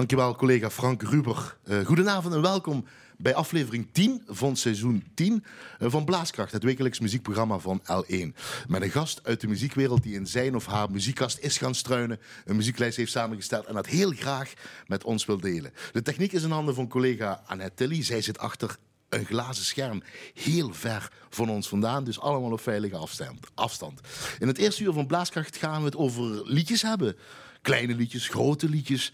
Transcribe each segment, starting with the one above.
Dankjewel, collega Frank Ruber. Uh, goedenavond en welkom bij aflevering 10 van seizoen 10 uh, van Blaaskracht, het wekelijks muziekprogramma van L1. Met een gast uit de muziekwereld die in zijn of haar muziekkast is gaan struinen, een muzieklijst heeft samengesteld en dat heel graag met ons wil delen. De techniek is in handen van collega Annette Tilly. Zij zit achter een glazen scherm heel ver van ons vandaan. Dus allemaal op veilige afstand. In het eerste uur van Blaaskracht gaan we het over liedjes hebben. Kleine liedjes, grote liedjes.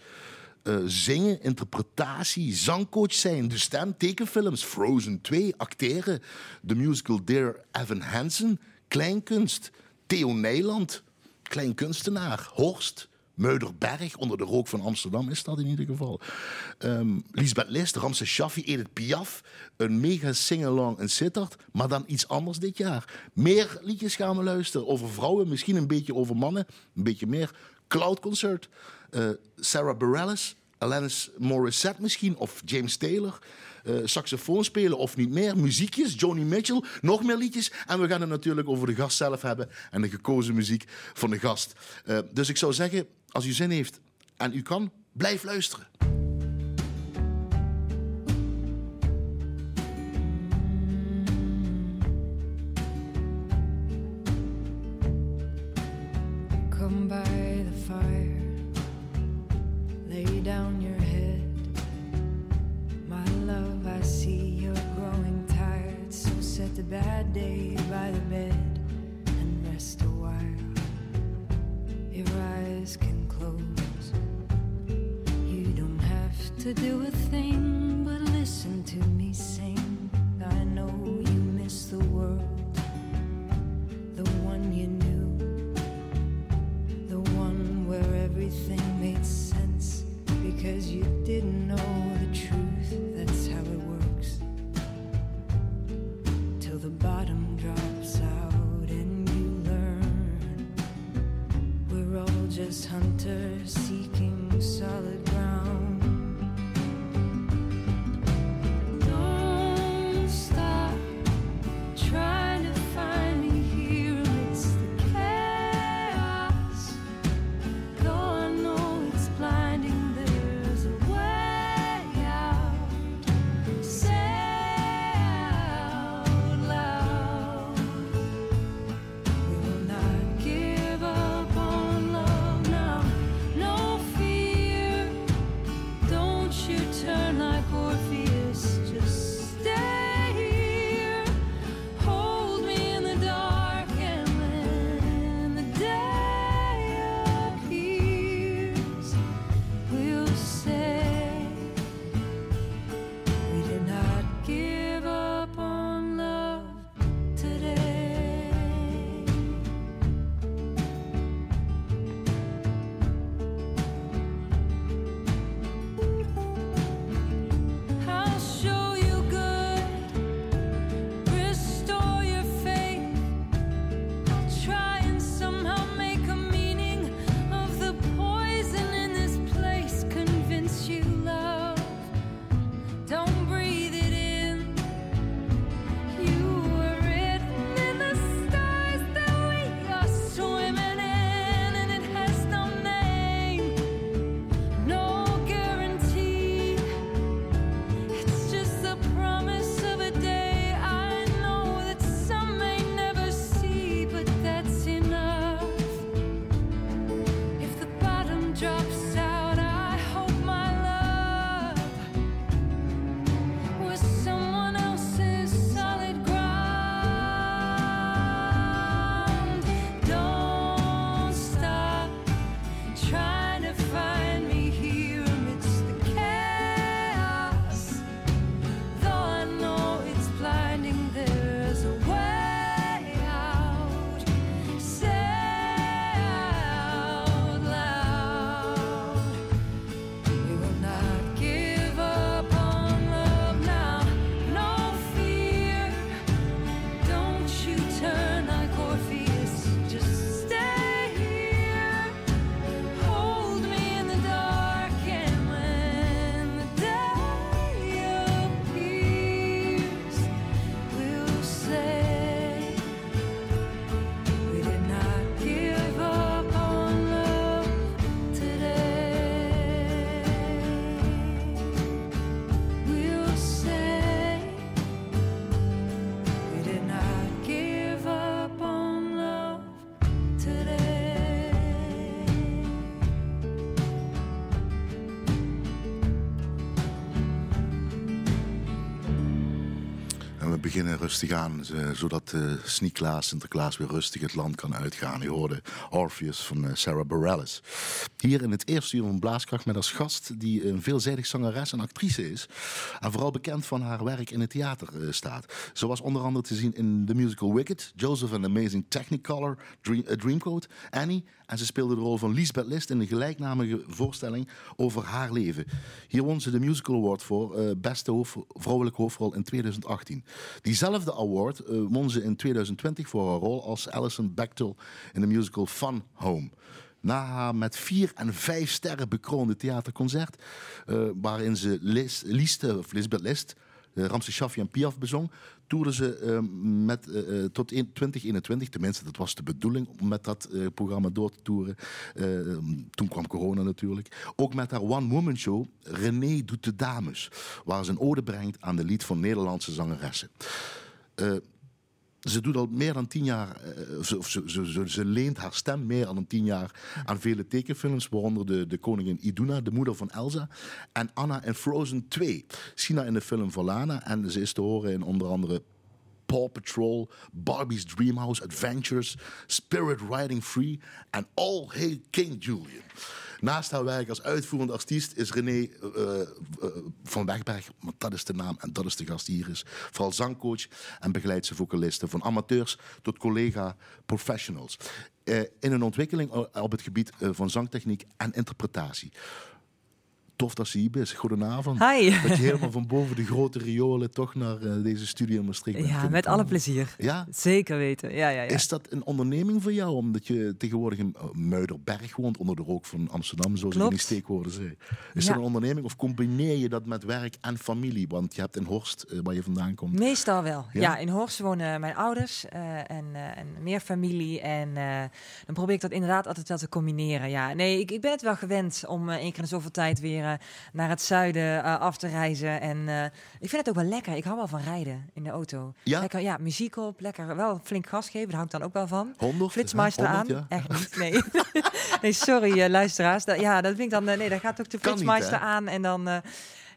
Uh, zingen, interpretatie, zangcoach zijn, de stem, tekenfilms, Frozen 2, acteren, de musical Dear Evan Hansen, kleinkunst, Theo Nijland, kleinkunstenaar, Horst, Muiderberg, onder de rook van Amsterdam is dat in ieder geval. Um, Lisbeth List, Ramses Shaffi, Edith Piaf, een mega sing-along in Sittard, maar dan iets anders dit jaar. Meer liedjes gaan we luisteren over vrouwen, misschien een beetje over mannen, een beetje meer. Cloud Concert, uh, Sarah Bareilles, Alanis Morissette misschien, of James Taylor. Uh, saxofoon spelen of niet meer. Muziekjes, Joni Mitchell, nog meer liedjes. En we gaan het natuurlijk over de gast zelf hebben en de gekozen muziek van de gast. Uh, dus ik zou zeggen, als u zin heeft en u kan, blijf luisteren. By the fire, down your head. My love, I see you're growing tired, so set the bad day by the bed and rest a while. Your eyes can close. You don't have to do a thing but listen to me beginnen rustig aan, z- zodat uh, Sneeklaas, Sinterklaas weer rustig het land kan uitgaan. Je hoorde Orpheus van eh, Sarah Bareilles. Hier in het eerste uur van Blaaskracht met als gast die een veelzijdig zangeres en actrice is. En vooral bekend van haar werk in het theater eh, staat. Ze was onder andere te zien in de musical Wicked, Joseph and the Amazing Technicolor, Dream, Dreamcoat, Annie. En ze speelde de rol van Lisbeth List in de gelijknamige voorstelling over haar leven. Hier won ze de Musical Award voor uh, beste vrouwelijke hoofdrol in 2018. Diezelfde award uh, won ze in 2020 voor haar rol als Alison Bechtel in de musical Fun Home. Na met vier en vijf sterren bekroonde theaterconcert, uh, waarin ze Lis, of Lisbeth List, uh, Ramses Shaffi en Piaf bezong, toerden ze uh, met, tot 2021, tenminste dat was de bedoeling om met dat programma door te toeren. toen kwam corona natuurlijk. Ook met haar one-woman show René doet de dames, waar ze een ode brengt aan de lied van Nederlandse zangeressen. Ze doet al meer dan tien jaar, ze, ze, ze, leent haar stem meer dan tien jaar aan vele tekenfilms, waaronder de, de koningin Iduna, de moeder van Elsa, en Anna in Frozen 2. Sina in de film Volana en ze is te horen in onder andere Paw Patrol, Barbie's Dreamhouse Adventures, Spirit Riding Free en All Hail King Julian. Naast haar werk als uitvoerend artiest is René uh, uh, van Wegberg, want dat is de naam en dat is de gast die hier is, vooral zangcoach en begeleidt ze vocalisten van amateurs tot collega professionals. Uh, in een ontwikkeling op het gebied van zangtechniek en interpretatie tof dat ze hier is. Goedenavond. Hi. Dat je helemaal van boven de grote riolen toch naar uh, deze studio in Maastricht bent. Ja, met alle plezier. Ja? Zeker weten. Ja, ja, ja. Is dat een onderneming voor jou? Omdat je tegenwoordig in Muiderberg woont, onder de rook van Amsterdam, zoals Klopt. ik die steekwoorden zei. Is Ja. dat een onderneming of combineer je dat met werk en familie? Want je hebt in Horst, uh, waar je vandaan komt. Meestal wel. Ja? Ja, in Horst wonen mijn ouders uh, en, en meer familie. En dan probeer ik dat inderdaad altijd wel te combineren. Ja, nee, ik, ik ben het wel gewend om één keer in zoveel tijd weer naar het zuiden af te reizen. En ik vind het ook wel lekker. Ik hou wel van rijden in de auto. Ja? Lekker, ja, muziek op, lekker wel flink gas geven. Daar hou ik dan ook wel van. 100? Flitsmeister 100, aan. ja. Echt niet, nee. nee, sorry luisteraars. Da ja, dat vind ik dan... nee, daar gaat ook de Flitsmeister aan en dan...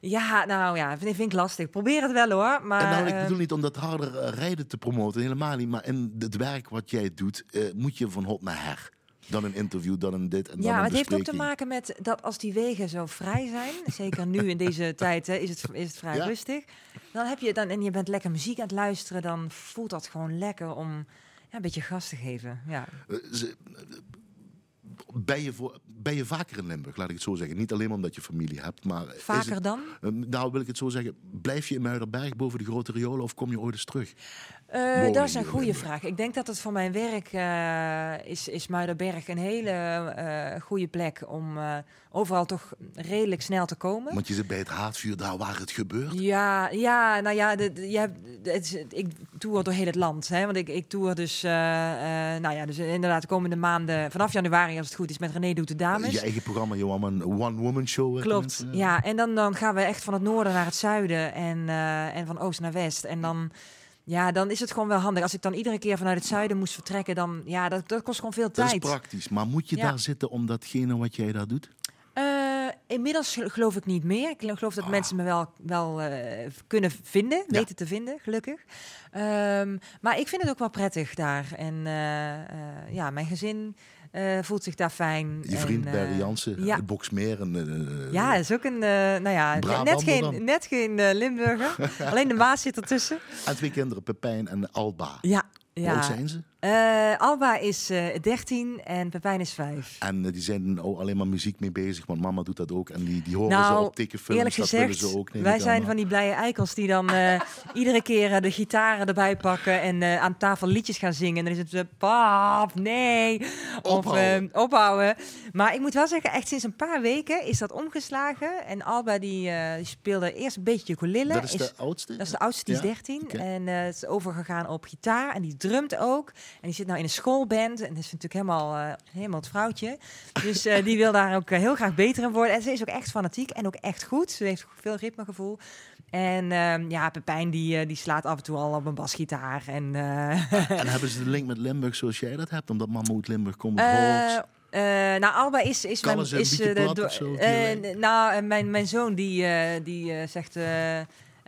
Ja, nou ja, vind, vind ik lastig. Probeer het wel hoor. Maar, En nou, ik bedoel niet om dat harder rijden te promoten, helemaal niet. Maar in het werk wat jij doet, uh, moet je van hot naar her. Dan een interview, dan een dit en dan ja, een het heeft ook te maken met dat als die wegen zo vrij zijn, zeker nu in deze tijd hè, is, het, is het vrij Ja. rustig, dan heb je dan en je bent lekker muziek aan het luisteren, dan voelt dat gewoon lekker om ja, een beetje gas te geven. Ja. Uh, ze, ben je, voor, ben je vaker in Limburg, laat ik het zo zeggen. Niet alleen omdat je familie hebt, maar... Vaker het, dan? uh, nou, wil ik het zo zeggen. Blijf je in Muiderberg boven de grote riolen of kom je ooit eens terug? Uh, dat is een goede vraag. Ik denk dat het voor mijn werk uh, is, is Muiderberg een hele uh, goede plek om overal toch redelijk snel te komen. Want je zit bij het haatvuur daar waar het gebeurt? Ja, ja nou ja, de, de, je hebt, het ik toer door heel het land. Hè, want ik, ik toer dus, nou ja, dus inderdaad de komende maanden, vanaf januari als het goed is, met René Doet de Dames. Je eigen programma, je een one-woman show. Klopt, ja. En dan, dan gaan we echt van het noorden naar het zuiden en, en van oost naar west. En dan... Ja, dan is het gewoon wel handig. Als ik dan iedere keer vanuit het zuiden moest vertrekken, dan ja, dat, dat kost gewoon veel tijd. Dat is praktisch. Maar moet je ja. daar zitten om datgene wat jij daar doet? Uh, inmiddels geloof ik niet meer. Ik geloof dat ah. mensen me wel, wel uh, kunnen vinden, ja. weten te vinden, gelukkig. Um, maar ik vind het ook wel prettig daar. En uh, ja, mijn gezin voelt zich daar fijn. Je vriend en, Barry Jansen, ja. de Boksmeer. En, ja, is ook een, nou ja, net geen, net geen Limburger. Alleen de Maas zit ertussen. En twee kinderen, Pepijn en Alba. Ja. Hoe ja. oud zijn ze? Uh, Alba is uh, 13 en Pepijn is 5. En uh, die zijn oh, alleen maar muziek mee bezig, want mama doet dat ook. En die, die horen nou, ze op tekenfilms, eerlijk dat gezegd, ze ook. wij zijn allemaal. van die blije eikels die dan iedere keer de gitaren erbij pakken en aan tafel liedjes gaan zingen. En dan is het pap, nee. Ophouden. Of ophouden. Maar ik moet wel zeggen, echt sinds een paar weken is dat omgeslagen. En Alba die, die speelde eerst een beetje ukulele. Dat is de oudste? Dat is de oudste, die ja? is 13. Okay. En is overgegaan op gitaar en die drumt ook. En die zit nou in een schoolband. En dat is natuurlijk helemaal, uh, helemaal het vrouwtje. Dus uh, die wil daar ook uh, heel graag beter in worden. En ze is ook echt fanatiek en ook echt goed. Ze heeft veel ritmegevoel. En uh, ja, Pepijn die, die slaat af en toe al op een basgitaar. En, en hebben ze de link met Limburg zoals jij dat hebt? Omdat mama uit Limburg komt? Uh, nou, Alba is, is Kan mijn... Is, uh, de, zo, nou, mijn, mijn zoon die, die zegt...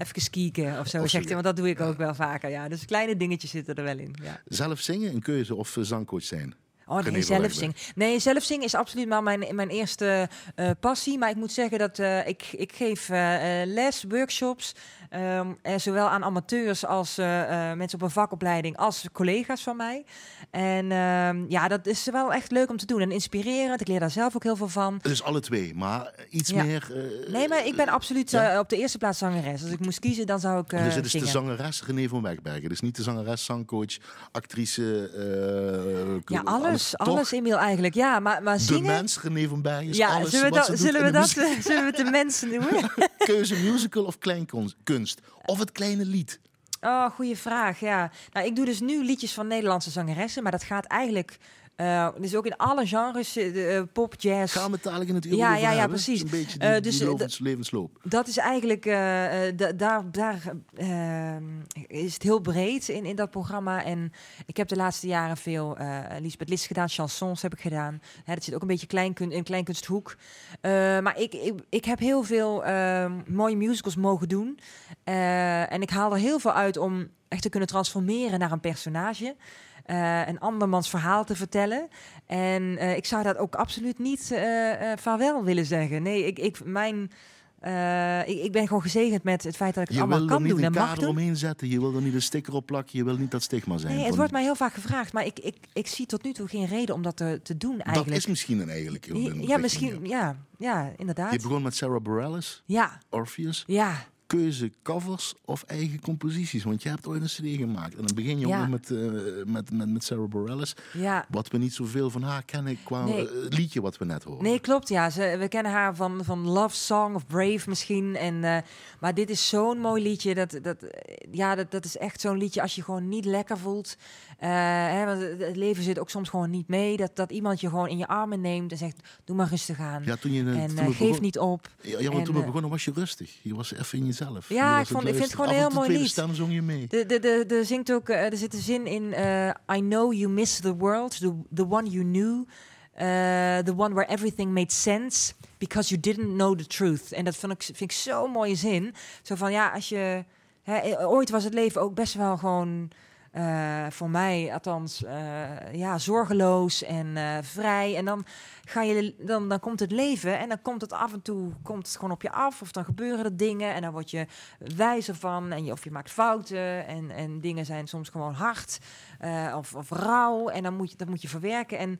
even kieken of zo, Of zegt hij. Want dat doe ik ook wel vaker, ja. Dus kleine dingetjes zitten er wel in, ja. Zelf zingen, een keuze of eh, zangcoach zijn? Oh nee, zelf zingen. Nee, zelf zingen is absoluut maar mijn, mijn eerste eh, passie. Maar ik moet zeggen dat eh, ik, ik geef eh, les, workshops. Ehm, eh, zowel aan amateurs als eh, eh, mensen op een vakopleiding als collega's van mij. En ehm, ja, dat is wel echt leuk om te doen en inspirerend. Ik leer daar zelf ook heel veel van. Dus alle twee, maar iets Ja. meer... Nee, maar ik ben absoluut ja. op de eerste plaats zangeres. Als ik moest kiezen, dan zou ik dus het is zingen. de zangeres René van Wegbergen. Dus niet de zangeres, zangcoach, actrice... ja, alles, toch alles Emiel eigenlijk. Ja, maar, maar De zingen... mens René van Bergen is ja, alles zullen we, dat, zullen, we de dat, zullen we de mensen noemen? Keuze musical of kleinkunst? Of het kleine lied? Oh, goede vraag. Ja. Nou, ik doe dus nu liedjes van Nederlandse zangeressen, maar dat gaat eigenlijk. Eh dus ook in alle genres, eh, eh, pop, jazz. Gaan we het dadelijk in het uur Ja, ja, ja, hebben? precies. Een beetje die, dus, levens- levensloop. Dat is eigenlijk, da- daar, daar is het heel breed in, in dat programma. En ik heb de laatste jaren veel uh, Lisbeth List gedaan, chansons heb ik gedaan. Hè, dat zit ook een beetje kleinkun in kleinkunsthoek. Uh, maar ik, ik, ik heb heel veel uh, mooie musicals mogen doen. Uh, en ik haal er heel veel uit om echt te kunnen transformeren naar een personage. Uh, een andermans verhaal te vertellen. En uh, ik zou dat ook absoluut niet uh, vaarwel willen zeggen. Nee, ik, ik, mijn, ik, ik, ben gewoon gezegend met het feit dat ik het je allemaal kan doen en mag Je wil er niet een kader omheen zetten. Je wil er niet een sticker op plakken. Je wil niet dat stigma zijn. Nee, het wordt mij heel vaak gevraagd. Maar ik, ik, ik zie tot nu toe geen reden om dat te, te doen eigenlijk. Dat is misschien een eigenlijk ja, misschien. Ja, ja, inderdaad. Je begon met Sarah Bareilles, Ja, Orpheus. ja. Keuze covers of eigen composities? Want je hebt ooit een CD gemaakt. En dan begin je Ja. met, eh, met, met, met Sarah Bareilles. Ja, Wat we niet zoveel van haar kennen qua Nee. eh, liedje wat we net horen. Nee, klopt. Ja, Ze, we kennen haar van, van Love Song of Brave misschien. En, eh, maar dit is zo'n mooi liedje. Dat, dat, ja, dat, dat is echt zo'n liedje als je gewoon niet lekker voelt. Eh, hè, want het leven zit ook soms gewoon niet mee. Dat, dat iemand je gewoon in je armen neemt en zegt: Doe maar rustig aan. Ja, toen je, eh, en toen eh, geef begon- niet op. Ja, ja, want en, toen we begonnen was je rustig. Je was even in jezelf. Je Ja, ik vond- ik vind het gewoon heel mooi lied. stem zong je mee. De, de, de, de zingt ook, er zit een zin in: I know you miss the world, the, the one you knew. the one where everything made sense because you didn't know the truth. En dat vind ik, vind ik zo'n mooie zin. Zo van ja, als je. Hè, ooit was het leven ook best wel gewoon. Eh, voor mij, althans, eh, ja, zorgeloos en eh, vrij. En dan, ga je, dan, dan komt het leven en dan komt het af en toe komt het gewoon op je af. Of dan gebeuren er dingen en dan word je wijzer van. En je, of je maakt fouten en, en dingen zijn soms gewoon hard of, of rauw. En dan moet je, dat moet je verwerken. En,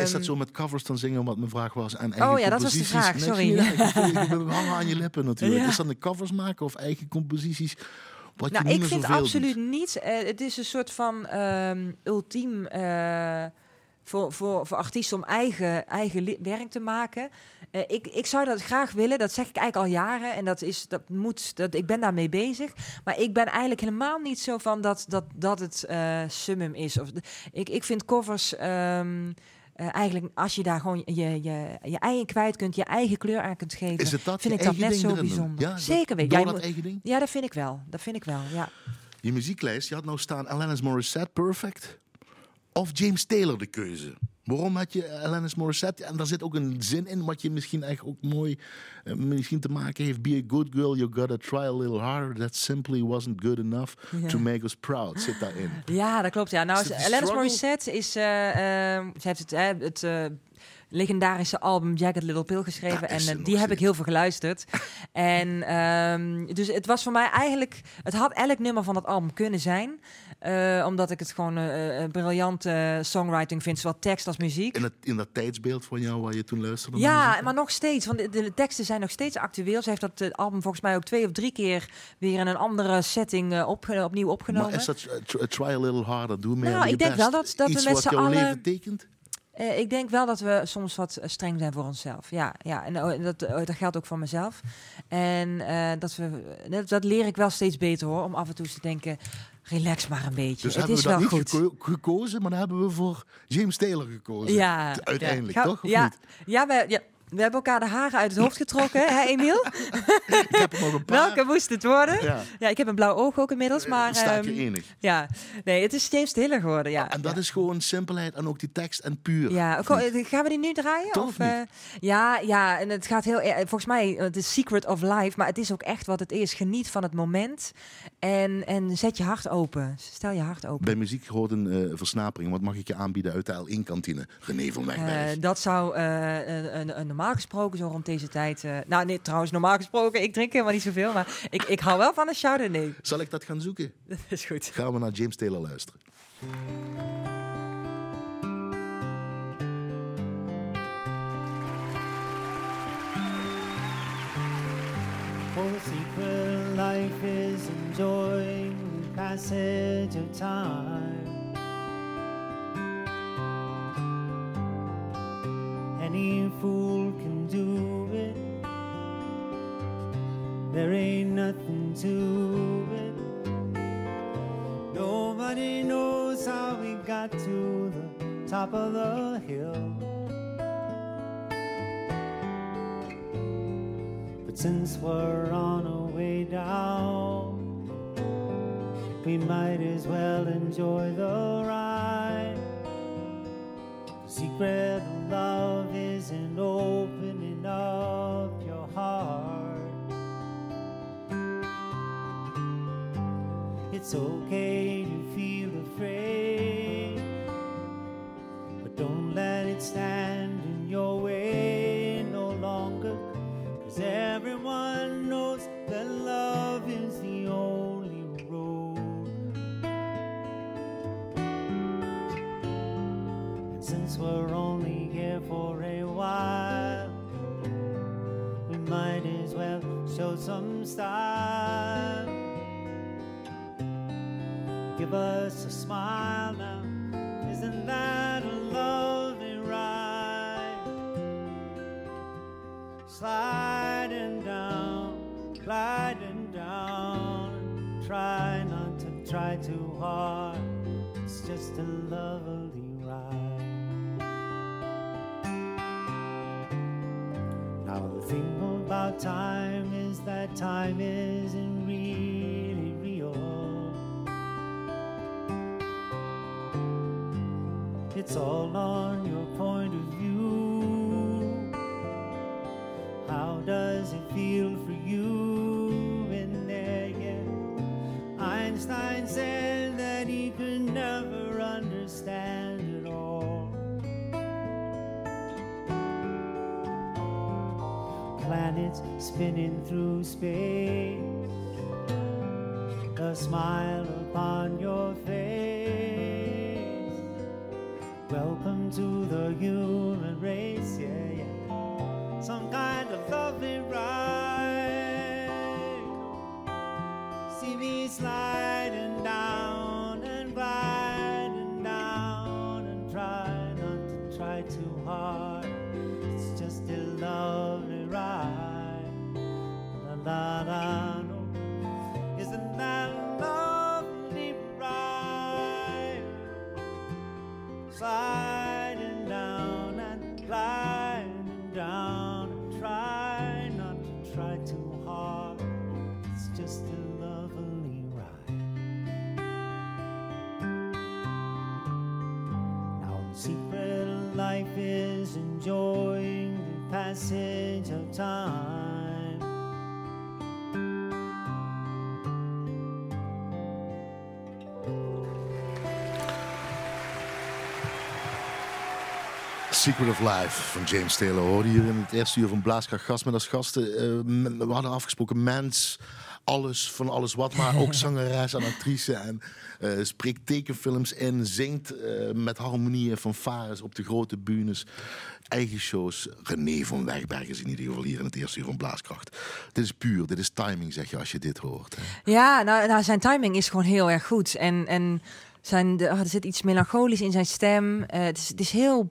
Is dat ehm, zo met covers dan zingen wat mijn vraag was? En eigen Oh ja, dat was de vraag, Nee, sorry. Ik hangen aan je lippen natuurlijk. Ja. Is dat de covers maken of eigen composities? Wat Nou, ik vind absoluut doet. niet. eh, het is een soort van ehm, ultiem eh, voor, voor, voor artiesten om eigen, eigen werk te maken. Eh, ik, ik zou dat graag willen. Dat zeg ik eigenlijk al jaren. En dat is, dat moet, dat, ik ben daarmee bezig. Maar ik ben eigenlijk helemaal niet zo van dat, dat, dat het summum is. Of, ik, ik vind covers. ehm, eh, eigenlijk als je daar gewoon je, je, je eigen kwijt kunt, je eigen kleur aan kunt geven, Is het dat? vind je ik dat net zo bijzonder. Ja, Zeker weet jij dat eigen ding? Ja, dat vind ik wel. Dat vind ik wel. Ja. Je muzieklijst, je had nou staan Alanis Morissette, Perfect. Of James Taylor de keuze. Waarom had je Alanis Morissette? En daar zit ook een zin in wat je misschien eigenlijk ook mooi eh, misschien te maken heeft. Be a good girl, you gotta try a little harder. That simply wasn't good enough Ja. to make us proud. Zit daarin. Ja, dat klopt. Ja. Nou, Alanis? Morissette is, eh, ze heeft het, eh, het eh, legendarische album Jagged Little Pill geschreven. Dat En eh, die heb ik heel veel geluisterd. en ehm, dus het was voor mij eigenlijk, het had elk nummer van het album kunnen zijn. Eh, omdat ik het gewoon eh, eh, briljante songwriting vind, zowel tekst als muziek. In, het, in dat tijdsbeeld van jou waar je toen luisterde Ja, maar nog steeds, want de, de teksten zijn nog steeds actueel. Ze heeft dat album volgens mij ook twee of drie keer weer in een andere setting op, opnieuw opgenomen. Maar is dat tr- try a little harder, doe meer Nou, ik denk best. wel dat- dat we Iets met wat z'n allen- leven tekent? Eh, ik denk wel dat we soms wat eh, streng zijn voor onszelf. Ja, ja en oh, dat, oh, dat geldt ook voor mezelf. En eh, dat, we, dat, dat leer ik wel steeds beter hoor. Om af en toe te denken, relax maar een beetje. Dus het hebben is we dat wel niet goed. geko- gekozen, maar dan hebben we voor James Taylor gekozen. Ja, Uiteindelijk, ja. toch? Of ja, niet? Ja, ja, We hebben elkaar de haren uit het hoofd getrokken, hè Emiel? Ik heb nog een paar. Welke moest het worden? Ja. Ja, ik heb een blauw oog ook inmiddels, maar... Sta je ehm, enig. ja, nee, het is James Taylor geworden, ja. En dat ja. is gewoon simpelheid en ook die tekst en puur. Ja, gaan we die nu draaien? Toch of, eh, ja, ja, en het gaat heel erg. Volgens mij, eh, The Secret of Life, maar het is ook echt wat het is. Geniet van het moment en, en zet je hart open. Stel je hart open. Bij muziek hoort een eh, versnapering. Wat mag ik je aanbieden uit de L1-kantine? René van Wegberg. Eh, dat zou eh, een, een, een normaal gesproken zo rond deze tijd. eh, nou, nee, trouwens, normaal gesproken, ik drink helemaal niet zoveel, maar ik, ik hou wel van een Chardonnay. Zal ik dat gaan zoeken? Dat is goed. Gaan we naar James Taylor luisteren. For the secret life is enjoying the passage of time. Any fool can do it. There ain't nothing to it. Nobody knows how we got to the top of the hill. But since we're on our way down, we might as well enjoy the ride. Secret love is in opening up your heart. It's okay to feel afraid, but don't let it stand Give us a smile now. Isn't that a lovely ride? sliding down, gliding down. Try not to try too hard. It's just a lovely ride. Now the thing about time is that time isn't really real. It's all on your point of view. How does it feel Spinning through space, a smile upon your face. Welcome to the human race, yeah, yeah some kind of lovely ride. Secret of Life van James Taylor hoorde hier in het eerste uur van Blaaskracht Gast met als gasten. eh, we hadden afgesproken mens, alles van alles wat, maar ook zangeres en actrice en eh, spreekt tekenfilms in, zingt eh, met harmonie en fanfares op de grote bühnes, eigen shows. René van Wegberg is in ieder geval hier in het eerste uur van Blaaskracht. Dit is puur, dit is timing zeg je als je dit hoort. hè. Ja, nou, nou, zijn timing is gewoon heel erg goed. En, en zijn, de, er zit iets melancholisch in zijn stem. Het, is, het is heel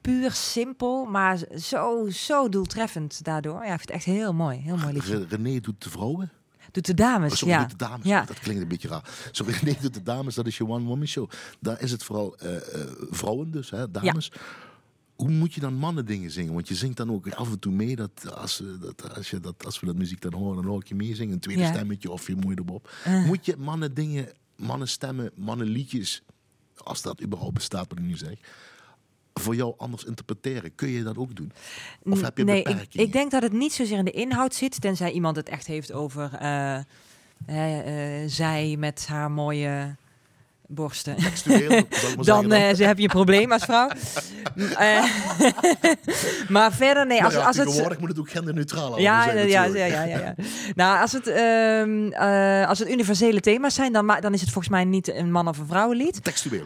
puur simpel, maar zo, zo doeltreffend daardoor. Ja, ik vind het echt heel mooi. Heel mooi liedje. Re- René doet de vrouwen. Doet de dames, Oh, sorry, ja. doet de dames. Ja. Dat klinkt een beetje raar. Sorry, nee, doet de dames, dat is je one-woman show. Daar is het vooral eh, eh, vrouwen dus, hè, dames. hoe moet je dan mannen dingen zingen? Want je zingt dan ook af en toe mee. Dat als, we dat, als, je dat, als we dat muziek dan horen, dan hoor ik je meezingen. Een tweede Ja. stemmetje of je moeite erop. Eh. Moet je mannen dingen, mannen stemmen, mannen liedjes, als dat überhaupt bestaat wat ik nu zeg, voor jou anders interpreteren? Kun je dat ook doen? Of heb je nee, ik, ik denk dat het niet zozeer in de inhoud zit, tenzij iemand het echt heeft over eh, eh, zij met haar mooie borsten. Textueel, Dan ze heb je een probleem als vrouw. Eh, maar verder, nee. Als, ja, als het, tegenwoordig moet het ook genderneutraal ja, zijn ja, ja, ja, ja, ja. Nou, als het, ehm, eh, als het universele thema's zijn, dan, dan is het volgens mij niet een man- of een vrouwenlied. Textueel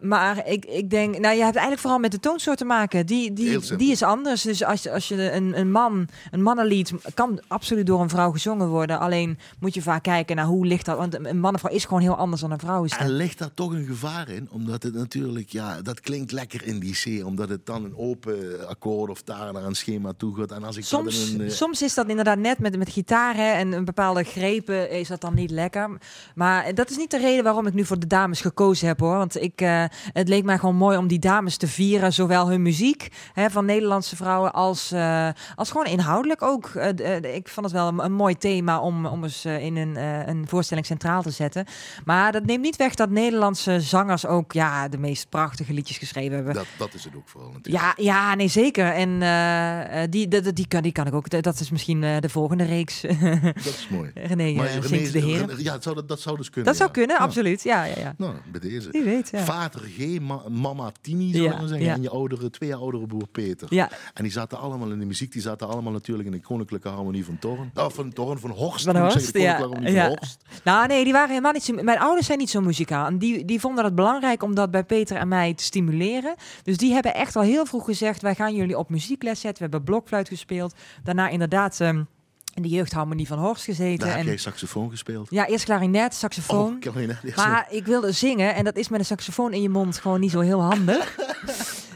maar ik, ik denk, nou, je hebt eigenlijk vooral met de toonsoort te maken. Die, die, die is anders. Dus als, je- als je een, een man, een mannenlied, kan absoluut door een vrouw gezongen worden. Alleen moet je vaak kijken naar hoe ligt dat. Want een man vrouw is gewoon heel anders dan een vrouw. En ligt daar toch een gevaar in? Omdat het natuurlijk, ja, dat klinkt lekker in die C. Omdat het dan een open akkoord of daar naar een schema toe gaat. En als ik Soms, een... eh, soms is dat inderdaad net met, met gitaar hè, en een bepaalde grepen is dat dan niet lekker. Maar dat is niet de reden waarom ik nu voor de dames gekozen heb hoor. Want ik, eh, het leek mij gewoon mooi om die dames te vieren. Zowel hun muziek hè, van Nederlandse vrouwen als, eh, als gewoon inhoudelijk ook. Ik vond het wel een, een mooi thema om, om eens in een, een voorstelling centraal te zetten. Maar dat neemt niet weg dat Nederlandse zangers ook ja, de meest prachtige liedjes geschreven hebben. dat, dat is het ook vooral natuurlijk. Ja, ja, nee, zeker. En eh, eh, die, die, die, kan, die kan ik ook. Dat is misschien eh, de volgende reeks. Dat is mooi. René Maar René- zingt de. René- Ja, dat zou, dat, dat zou dus kunnen. Dat zou kunnen, Ja. absoluut. Ja, ja, ja. Nou, bij deze. Wie weet, ja. Vader G, ma- mama Tini, zou Ja, ik maar zeggen. En je oudere, twee jaar oudere broer Peter. Ja, En die zaten allemaal in de muziek. Die zaten allemaal natuurlijk in de koninklijke harmonie van Torren. Of van Torren, van Horst. Van Horst, zeggen, de ja, koninklijke harmonie van ja. Horst. nou nee, die waren helemaal niet zo... Mijn ouders zijn niet zo muzikaal. En die, die vonden het belangrijk om dat bij Peter en mij te stimuleren. Dus die hebben echt al heel vroeg gezegd... wij gaan jullie op muziekles zetten. We hebben blokfluit gespeeld. Daarna inderdaad ehm, in de jeugdharmonie van Horst gezeten. Daar heb En, jij saxofoon gespeeld. ja, eerst klarinet, saxofoon. Oh, Maar ik wilde zingen en dat is met een saxofoon in je mond gewoon niet zo heel handig.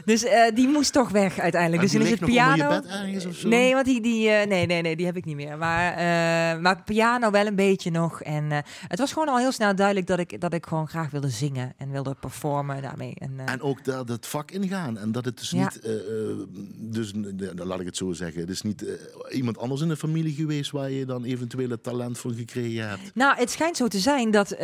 dus eh, die moest toch weg uiteindelijk. Dus dan is het piano. je bed ergens of zo? Nee, want die, die eh, nee, nee, nee, die heb ik niet meer. Maar, eh, maar piano wel een beetje nog. En het was gewoon al heel snel duidelijk dat ik, dat ik gewoon graag wilde zingen en wilde performen daarmee. En, En ook dat vak ingaan. En dat het dus Ja. niet, dus, laat ik het zo zeggen, het is niet iemand anders in de familie geweest waar je dan eventueel het talent voor gekregen hebt. Nou, het schijnt zo te zijn dat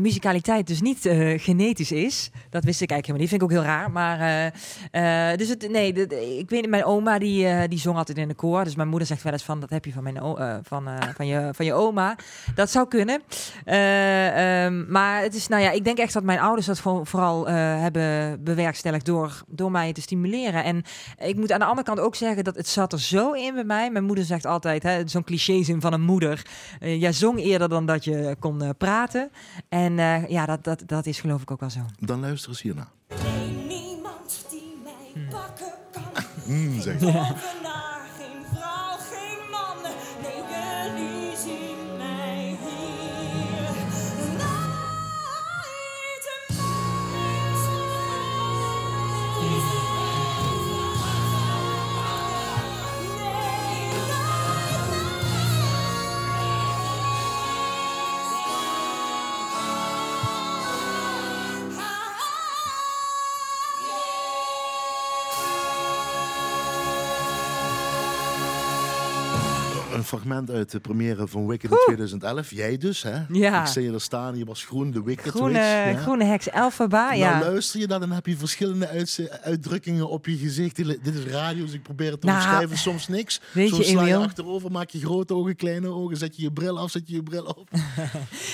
muzikaliteit dus niet genetisch is. Dat wist ik eigenlijk helemaal niet. Vind ik ook heel raar. Maar eh, dus het, nee, ik weet niet, mijn oma die, eh, die zong altijd in de koor. Dus mijn moeder zegt wel eens van, dat heb je van, mijn eh, van, van, je, van je oma. Dat zou kunnen. Eh, ehm, maar het is, nou ja, ik denk echt dat mijn ouders dat voor- vooral hebben bewerkstelligd door, door mij te stimuleren. En ik moet aan de andere kant ook zeggen dat het zat er zo in bij mij. Mijn moeder zegt altijd, zo'n clichézin van een moeder. Jij zong eerder dan dat je kon praten. En ja, dat, dat, dat is geloof ik ook wel zo. Dan luister eens hierna. Nee, niemand die mij pakken kan. Mm, fragment uit de première van Wicked in 2011. Jij dus, hè? Ja. Ik zie je er staan, je was groen, de Wicked. Groene, je, ja. groene heks Elphaba, ja. Nou, luister je dan heb je verschillende uitdrukkingen op je gezicht. Dit is radio, dus ik probeer het te Nou, omschrijven. Soms niks. weet Soms je, sla je achterover, maak je grote ogen, kleine ogen. Zet je je bril af, zet je je bril op.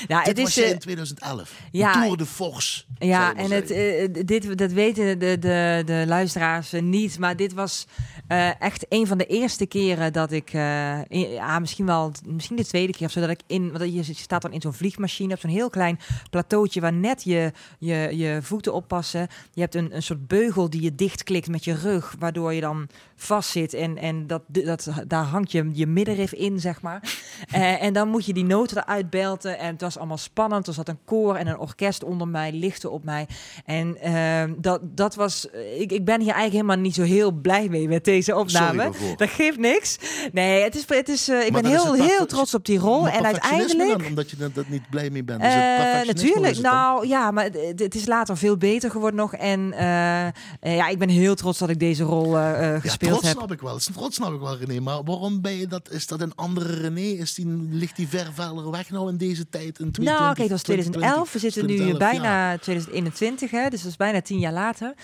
ja, Dit het was is, jij eh, in 2011. ja, Tour de Force. Ja, en het, zeggen. eh, dit, dat weten de, de, de luisteraars eh, niet. Maar dit was eh, echt een van de eerste keren dat ik... eh, in- ja, misschien wel misschien de tweede keer of zo... dat ik in... Want je staat dan in zo'n vliegmachine... op zo'n heel klein plateautje... waar net je, je, je voeten oppassen. Je hebt een, een soort beugel die je dichtklikt met je rug... waardoor je dan vastzit. En, en dat, dat, daar hangt je, je middenrif in, zeg maar. Eh, en dan moet je die noten eruit belten. En het was allemaal spannend. Er zat een koor en een orkest onder mij, lichten op mij. En ehm, dat, dat was... Ik, ik ben hier eigenlijk helemaal niet zo heel blij mee met deze opname. Dat geeft niks. Nee, het is, het is eh, ik Maar ben heel, heel trots op die rol. En uiteindelijk... dan, omdat je er dat niet blij mee bent. Is het Eh, natuurlijk. is het dan- Nou ja, maar het, het is later veel beter geworden nog. En eh, ja, ik ben heel trots dat ik deze rol eh, ja, gespeeld trots heb. snap ik wel. Trots snap ik wel, René. Maar waarom ben je dat? Is dat een andere René? Is die, ligt die ver verder weg nou in deze tijd? In 2020, Nou, kijk, dat was 2011. We zitten nu 2011, ja. bijna 2021, hè, dus dat is bijna tien jaar later.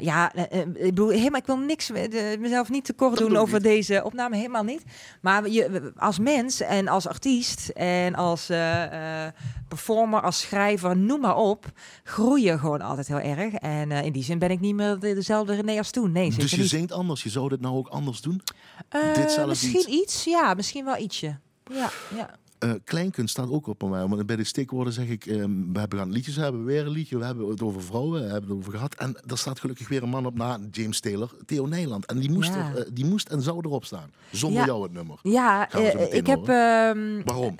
Ja, ik bedoel, helemaal, ik wil niks, mezelf niet tekort Dat doen over niet. deze opname, helemaal niet. Maar je, als mens en als artiest en als eh, eh, performer, als schrijver, noem maar op, groei je gewoon altijd heel erg. En eh, in die zin ben ik niet meer de- dezelfde René als toen. Nee, Dus je niet. zingt anders. Je zou dit nou ook anders doen? Misschien iets. iets, ja, misschien wel ietsje. Ja, ja. Eh, kleinkunst staat ook op mij. Want bij de steekwoorden zeg ik, ehm, we hebben gaan liedjes, hebben weer een liedje, we hebben het over vrouwen, we hebben het over gehad. En er staat gelukkig weer een man op na, James Taylor, Theo Nijland. En die moest, Ja. er, eh, die moest en zou erop staan. Zonder Ja. jou het nummer. Ja, eh, ik heb. ehm, Waarom?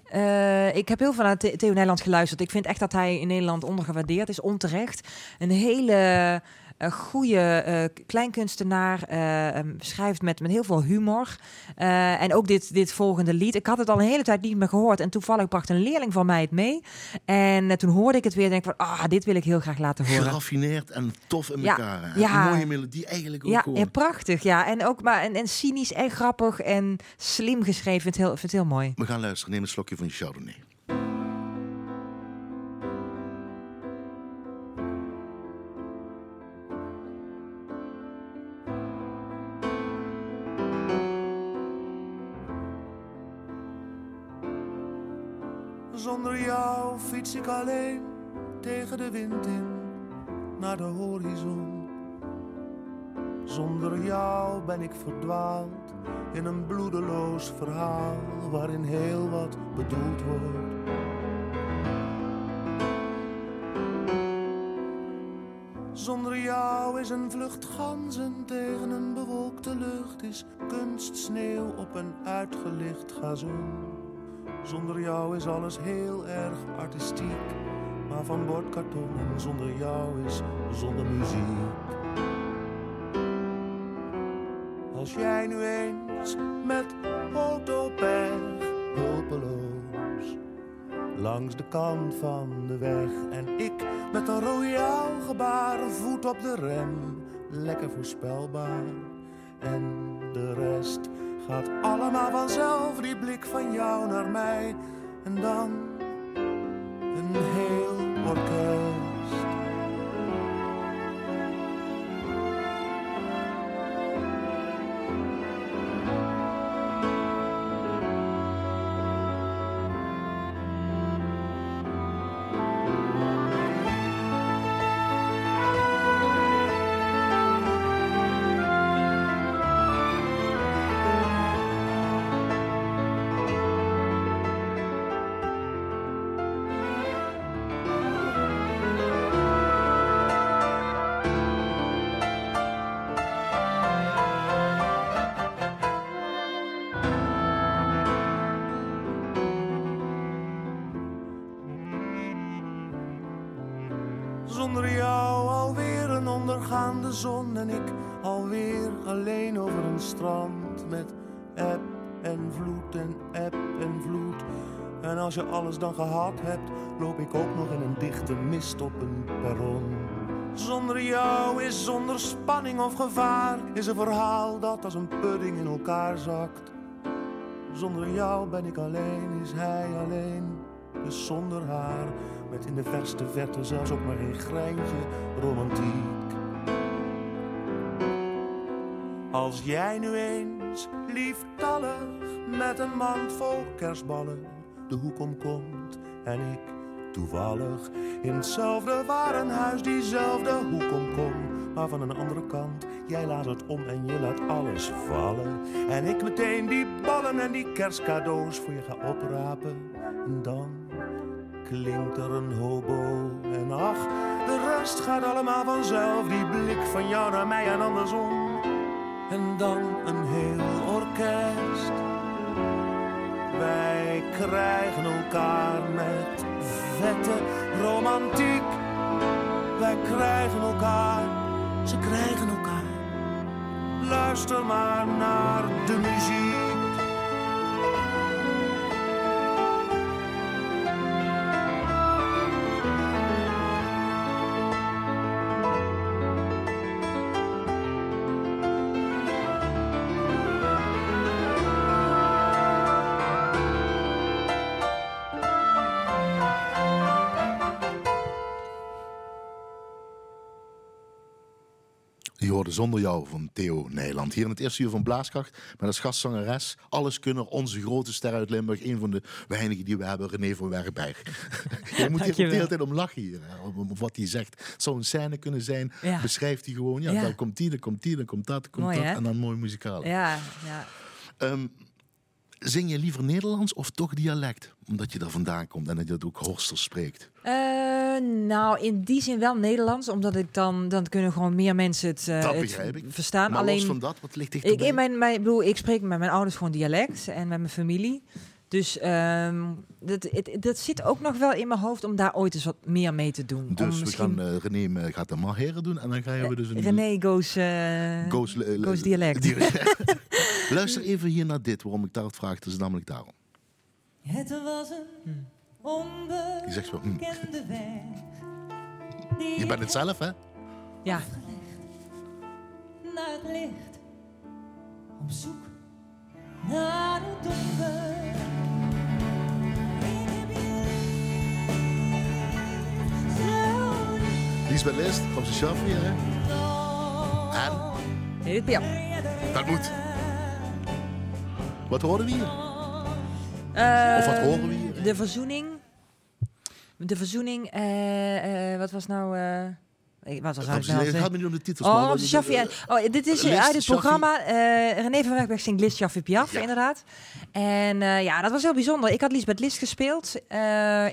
ik heb heel veel naar The- Theo Nijland geluisterd. Ik vind echt dat hij in Nederland ondergewaardeerd is, onterecht. Een hele eh, goede eh, kleinkunstenaar. eh, ehm, schrijft met, met heel veel humor. Eh, en ook dit, dit volgende lied. Ik had het al een hele tijd niet meer gehoord. En toevallig bracht een leerling van mij het mee. En toen hoorde ik het weer. en denk ik van, ah, dit wil ik heel graag laten horen. Geraffineerd en tof in elkaar. ja. Een mooie melodie eigenlijk ook Ja, ja, prachtig. Ja. En ook maar en, en cynisch en grappig en slim geschreven. Ik vind het heel, vind het heel mooi. We gaan luisteren. Neem een slokje van je Chardonnay. Fiets ik alleen tegen de wind in naar de horizon. Zonder jou ben ik verdwaald in een bloedeloos verhaal waarin heel wat bedoeld wordt. Zonder jou is een vlucht ganzen tegen een bewolkte lucht, is kunst sneeuw op een uitgelicht gazon. Zonder jou is alles heel erg artistiek, maar van bordkarton zonder jou is zonder muziek. Als jij nu eens met autopech hulpeloos langs de kant van de weg en ik met een royaal gebaar, voet op de rem, lekker voorspelbaar. En de rest gaat allemaal vanzelf, die blik van jou naar mij en dan ondergaande zon en ik alweer alleen over een strand met eb en vloed en eb en vloed. En als je alles dan gehad hebt, loop ik ook nog in een dichte mist op een perron. Zonder jou is zonder spanning of gevaar, is een verhaal dat als een pudding in elkaar zakt. Zonder jou ben ik alleen, is hij alleen, dus zonder haar. Met in de verste verte zelfs ook maar een greintje romantiek. Als jij nu eens lieftallig met een mand vol kerstballen de hoek omkomt en ik toevallig in hetzelfde warenhuis diezelfde hoek omkom, maar van een andere kant. Jij laat het om en je laat alles vallen. En ik meteen die ballen en die kerstcadeaus voor je ga oprapen. En dan klinkt er een hobo. En ach, de rest gaat allemaal vanzelf. Die blik van jou naar mij en andersom. En dan een heel orkest. Wij krijgen elkaar met vette romantiek. Wij krijgen elkaar, ze krijgen elkaar. Luister maar naar de muziek. Zonder Jou van Theo Nijland. Hier in het eerste uur van Blaaskracht. Met als gastzangeres, alles kunnen, onze grote ster uit Limburg. Een van de weinigen die we hebben, René van Werkberg. Je moet hier de hele tijd om lachen hier. om, wat hij zegt. Het zou een scène kunnen zijn. Ja. Beschrijft hij gewoon. Ja, Ja. dan komt die, dan komt die, dan komt dat, dan komt Mooi, dat. hè? En dan mooi muzikaal. Ja, ja. Ehm, zing je liever Nederlands of toch dialect? Omdat je daar vandaan komt en dat je dat ook Horsters spreekt. Eh, nou, in die zin wel Nederlands, omdat ik dan, dan kunnen gewoon meer mensen het, eh, Dat het ik. verstaan. maar Alleen, los van dat, wat ligt ik, dichterbij? in mijn, mijn, ik bedoel, ik spreek met mijn ouders gewoon dialect en met mijn familie. Dus ehm, dat, het, dat zit ook nog wel in mijn hoofd om daar ooit eens wat meer mee te doen. Dus om we gaan, eh, René gaat de Maheren doen en dan gaan we dus een... René goes, Goes, goes dialect. dialect. Luister even hier naar dit, waarom ik daar het vraag. Het is namelijk daarom. Het was een Die zegt wel, hm. onbekende weg. Die Je bent het zelf, hè? Ja, naar het licht. Op zoek naar het donker. Lisbeth List, van zijn chef hier, hè? En? Edith Piaf. Dat moet. Wat horen we hier? Eh, Of wat horen we hier? De verzoening. De verzoening, eh, eh, wat was nou... ik- wat was Het nou het gaat me niet om de titels. Oh, de Shaffi. en- oh, dit is uit het programma. René van Werkberg zingt List Shaffi Piaf, Ja. inderdaad. En ja, dat was heel bijzonder. Ik had Lisbeth List gespeeld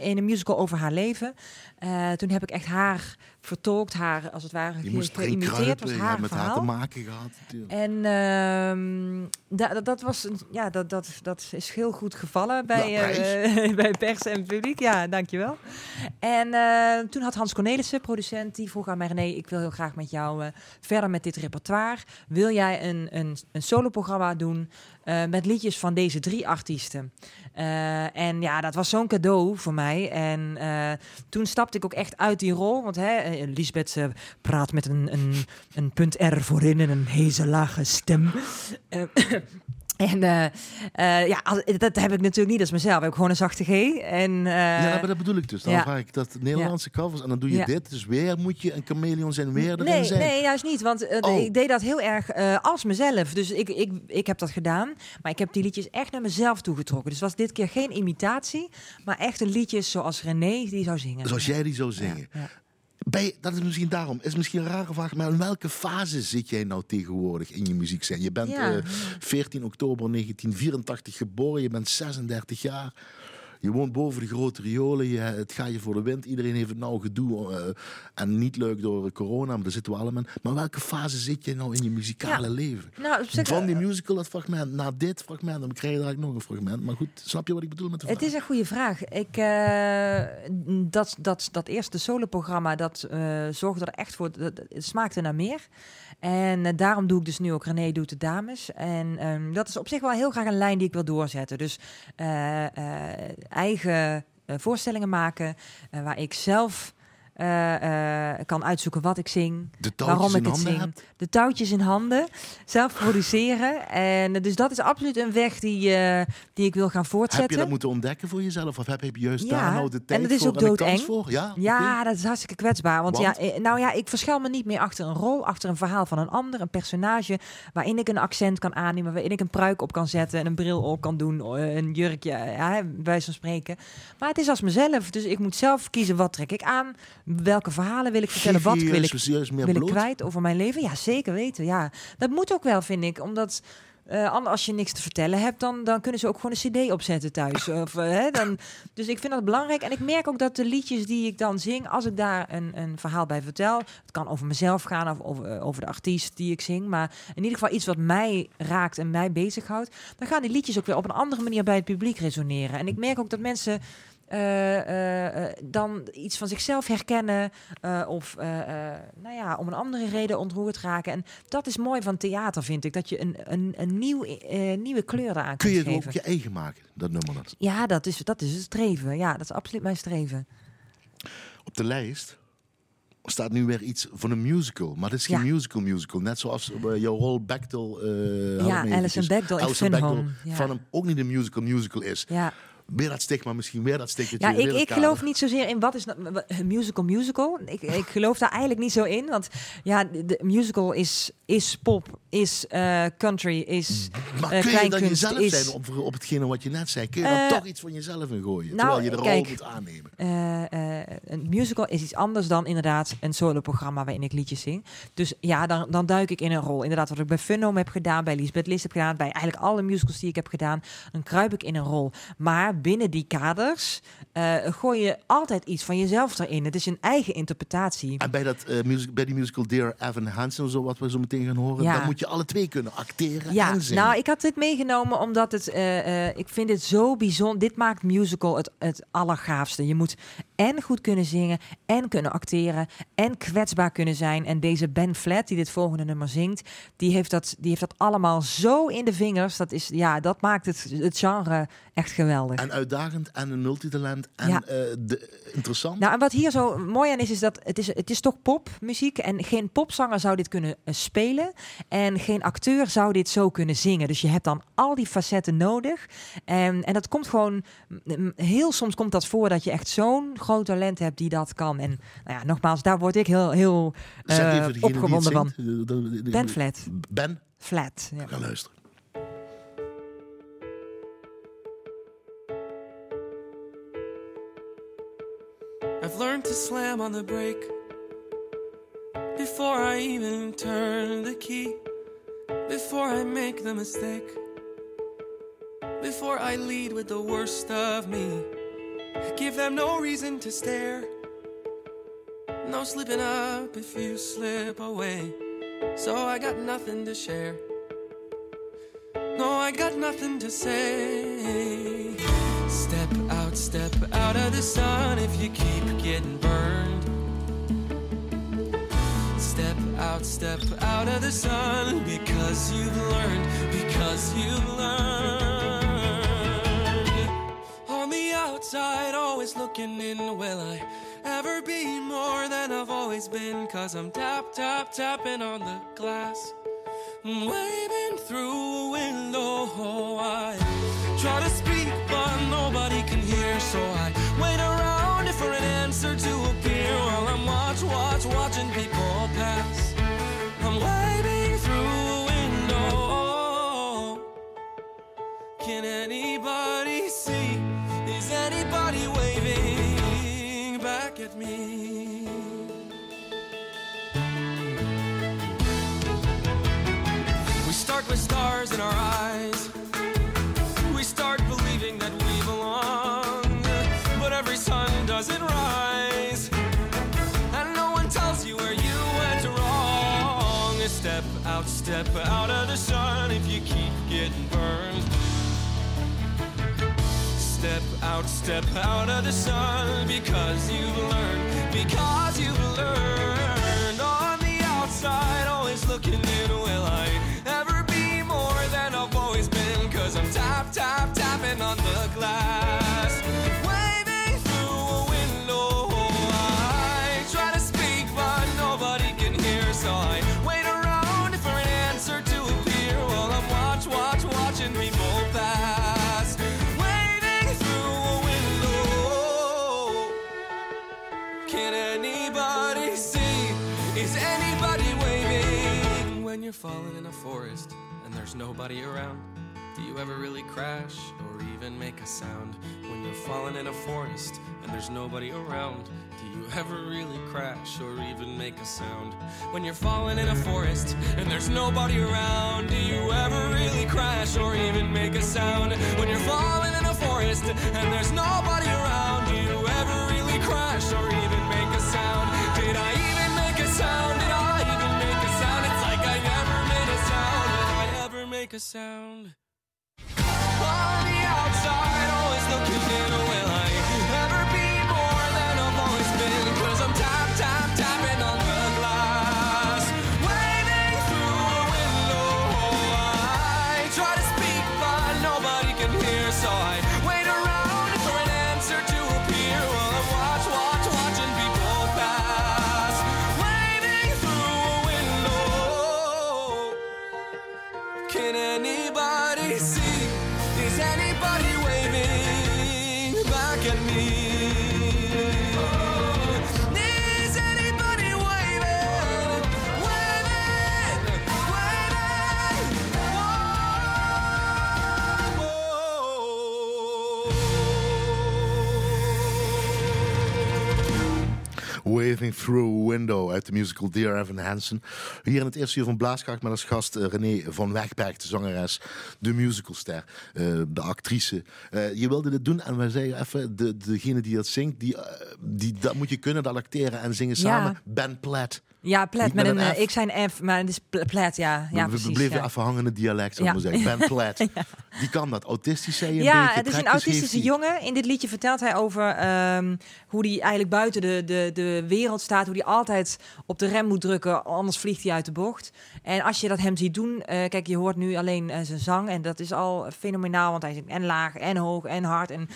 in een musical over haar leven. Eh, toen heb ik echt haar vertolkt, haar als het ware Je moest geïmiteerd. was haar met haar te verhaal. maken gehad. natuurlijk. En ehm, da- dat, dat was een- ja, dat, dat, dat is heel goed gevallen bij, Ja, eh, bij pers en publiek. Ja, dankjewel. En eh, toen had Hans Cornelissen, producent, die vroeg aan mij: René, ik wil heel graag met jou verder met dit repertoire. Wil jij een, een, een soloprogramma doen met liedjes van deze drie artiesten? Eh, en ja, dat was zo'n cadeau voor mij. En eh, toen stapte ik ook echt uit die rol. Want hè, eh, Lisbeth praat met een, een, een punt R voorin en een heese lage stem. En eh, eh, ja, dat heb ik natuurlijk niet als mezelf. Ik heb gewoon een zachte G. En, eh, ja, maar dat bedoel ik dus. Dan ja. vraag ik dat Nederlandse covers en dan doe je Ja. dit. Dus weer moet je een chameleon zijn, weer erin Nee, zijn. nee, juist niet. Want Oh. ik deed dat heel erg als mezelf. Dus ik, ik, ik heb dat gedaan. Maar ik heb die liedjes echt naar mezelf toegetrokken. Dus was dit keer geen imitatie. Maar echt een liedjes zoals René die zou zingen. Zoals jij die zou zingen. Je- dat is misschien daarom. Is misschien een rare vraag, maar in welke fase zit jij nou tegenwoordig in je muziek zijn? Je bent Ja. eh, 14 oktober 1984 geboren, je bent 36 jaar. Je woont boven de grote riolen, je, het gaat je voor de wind. Iedereen heeft het nou gedoe eh, en niet leuk door corona, maar daar zitten we allemaal in. Maar welke fase zit je nou in je muzikale Ja. leven? Nou, Van die musical, dat fragment, naar dit fragment, dan krijg je eigenlijk nog een fragment. Maar goed, snap je wat ik bedoel met de vraag? Het is een goede vraag. Ik, eh, dat, dat, dat eerste soloprogramma, dat eh, zorgde er echt voor, dat, het smaakte naar meer. En eh, daarom doe ik dus nu ook René doet de dames. En ehm, dat is op zich wel heel graag een lijn die ik wil doorzetten. Dus eh, eh, eigen eh, voorstellingen maken, eh, waar ik zelf eh, eh, kan uitzoeken wat ik zing, waarom ik het zing. De touwtjes in handen, zelf produceren. En eh, dus dat is absoluut een weg die, die ik wil gaan voortzetten. Heb je dat moeten ontdekken voor jezelf? Of heb je juist Ja, daar nou de en tijd dat is ook en doodeng. voor? Ja, Ja, dat is hartstikke kwetsbaar. Want, Want? Ja, nou ja, ik verschuil me niet meer achter een rol, achter een verhaal van een ander, een personage waarin ik een accent kan aannemen, waarin ik een pruik op kan zetten en een bril op kan doen, een jurkje, ja, bij wijze van spreken. Maar het is als mezelf, dus ik moet zelf kiezen wat trek ik aan, welke verhalen wil ik vertellen, wat wil ik, wil ik kwijt over mijn leven. Ja, zeker weten. Ja, dat moet ook wel, vind ik, omdat. eh, als je niks te vertellen hebt, dan, dan kunnen ze ook gewoon een cd opzetten thuis. Of, eh, hè, dan, dus ik vind dat belangrijk. En ik merk ook dat de liedjes die ik dan zing, als ik daar een, een verhaal bij vertel, het kan over mezelf gaan of over, eh, over de artiest die ik zing, maar in ieder geval iets wat mij raakt en mij bezighoudt, dan gaan die liedjes ook weer op een andere manier bij het publiek resoneren. En ik merk ook dat mensen eh, eh, eh, dan iets van zichzelf herkennen of nou ja, om een andere reden ontroerd raken. En dat is mooi van theater, vind ik, dat je een, een, een nieuw, nieuwe kleur eraan Kun je het geven. ook je eigen maken, dat nummer dat? Ja, dat is, dat is het streven. Ja, dat is absoluut mijn streven. Op de lijst staat nu weer iets van een musical. Maar dat is geen Ja. musical musical. Net zoals eh, jouw rol Bechtel... me ja. Alison Bechdel in Alison. Ja. van hem ook niet een musical musical is. ja. Weer dat stigma misschien, weer dat stigma. Ja, ik, ik geloof niet zozeer in wat is een musical musical. Ik, ik geloof daar eigenlijk niet zo in. Want ja, de, musical is, is pop, is eh, country, is Maar eh, kun je dan jezelf is... zijn op, op hetgene wat je net zei? Kun je dan Eh, toch iets van jezelf in gooien? nou, terwijl je de rol kijk, moet aannemen. Een musical is iets anders dan inderdaad een soloprogramma waarin ik liedjes zing. Dus ja, dan, dan duik ik in een rol. Inderdaad, wat ik bij Funhome heb gedaan, bij Lisbeth List heb gedaan, bij eigenlijk alle musicals die ik heb gedaan, dan kruip ik in een rol. Maar binnen die kaders eh, gooi je altijd iets van jezelf erin. Het is een eigen interpretatie. En bij, dat, eh, music, bij die musical Dear Evan Hansen, zo wat we zo meteen gaan horen, Ja. dan moet je alle twee kunnen acteren Ja, en zingen. nou, ik had dit meegenomen omdat het, eh, ik vind dit zo bijzonder. Dit maakt musical het, het allergaafste. Je moet en goed kunnen zingen, en kunnen acteren, en kwetsbaar kunnen zijn. En deze Ben Flat, die dit volgende nummer zingt, die heeft dat, die heeft dat allemaal zo in de vingers. Dat, is, ja, dat maakt het, het genre echt geweldig. En uitdagend en een multitalent en Ja. eh, de, interessant. Nou, en wat hier zo mooi aan is, is dat het is, het is toch popmuziek. En geen popzanger zou dit kunnen eh, spelen. En geen acteur zou dit zo kunnen zingen. Dus je hebt dan al die facetten nodig. En, en dat komt gewoon... Heel soms komt dat voor dat je echt zo'n groot talent hebt die dat kan. En nou ja, nogmaals, daar word ik heel, heel eh, het opgewonden van. Ben Flat. Ben, Flat. Ja. gaan luisteren. I've learned to slam on the brake before I even turn the key, before I make the mistake, before I lead with the worst of me. Give them no reason to stare, no slipping up if you slip away. So I got nothing to share. No, I got nothing to say. Step out, step out of the sun if you keep getting burned. Step out, step out of the sun because you've learned, because you've learned. Outside, always looking in, will I ever be more than I've always been? Cause I'm tap, tap, tapping on the glass. I'm waving through a window, oh, I try to speak, but nobody can hear. So I wait around for an answer to appear while I'm watch, watch, watching people pass. I'm waving through a window. Can see? Is anybody waving back at me? We start with stars in our eyes. We start believing that we belong. But every sun doesn't rise. And no one tells you where you went wrong. Step out, step out of the sun if you keep Step out, step out of the sun because you've learned, because you've learned. On the outside, falling in a forest and there's nobody around? Do you ever really crash or even make a sound when you're falling in a forest and there's nobody around? Do you ever really crash or even make a sound when you're falling in a forest and there's nobody around? Do you ever really crash or even make a sound when you're falling in a forest and there's nobody around? Make a sound? On the outside, always looking in. Waving Through a Window uit de musical Dear Evan Hansen. Hier in het eerste uur van Blaaskracht met als gast eh, René van Wegberg, de zangeres, de musicalster, eh, de actrice. Eh, je wilde dit doen en wij zeiden even, de, degene die dat zingt, die, die, dat moet je kunnen, dat acteren en zingen Ja. samen. Ben Platt. Ja, plet Niet met, met een, eh, F. ik zijn F, maar het is pl- plet, ja. ja we, precies, we bleven ja. het dialect, zou ik Ja. maar zeggen. Ben Platt. Die kan dat. Autistisch, zei je Ja, beetje. het is een heeft autistische jongen. In dit liedje vertelt hij over ehm, hoe hij eigenlijk buiten de, de, de wereld staat. Hoe hij altijd op de rem moet drukken, anders vliegt hij uit de bocht. En als je dat hem ziet doen, eh, kijk, je hoort nu alleen eh, zijn zang. En dat is al fenomenaal, want hij zingt en laag en hoog en hard. En,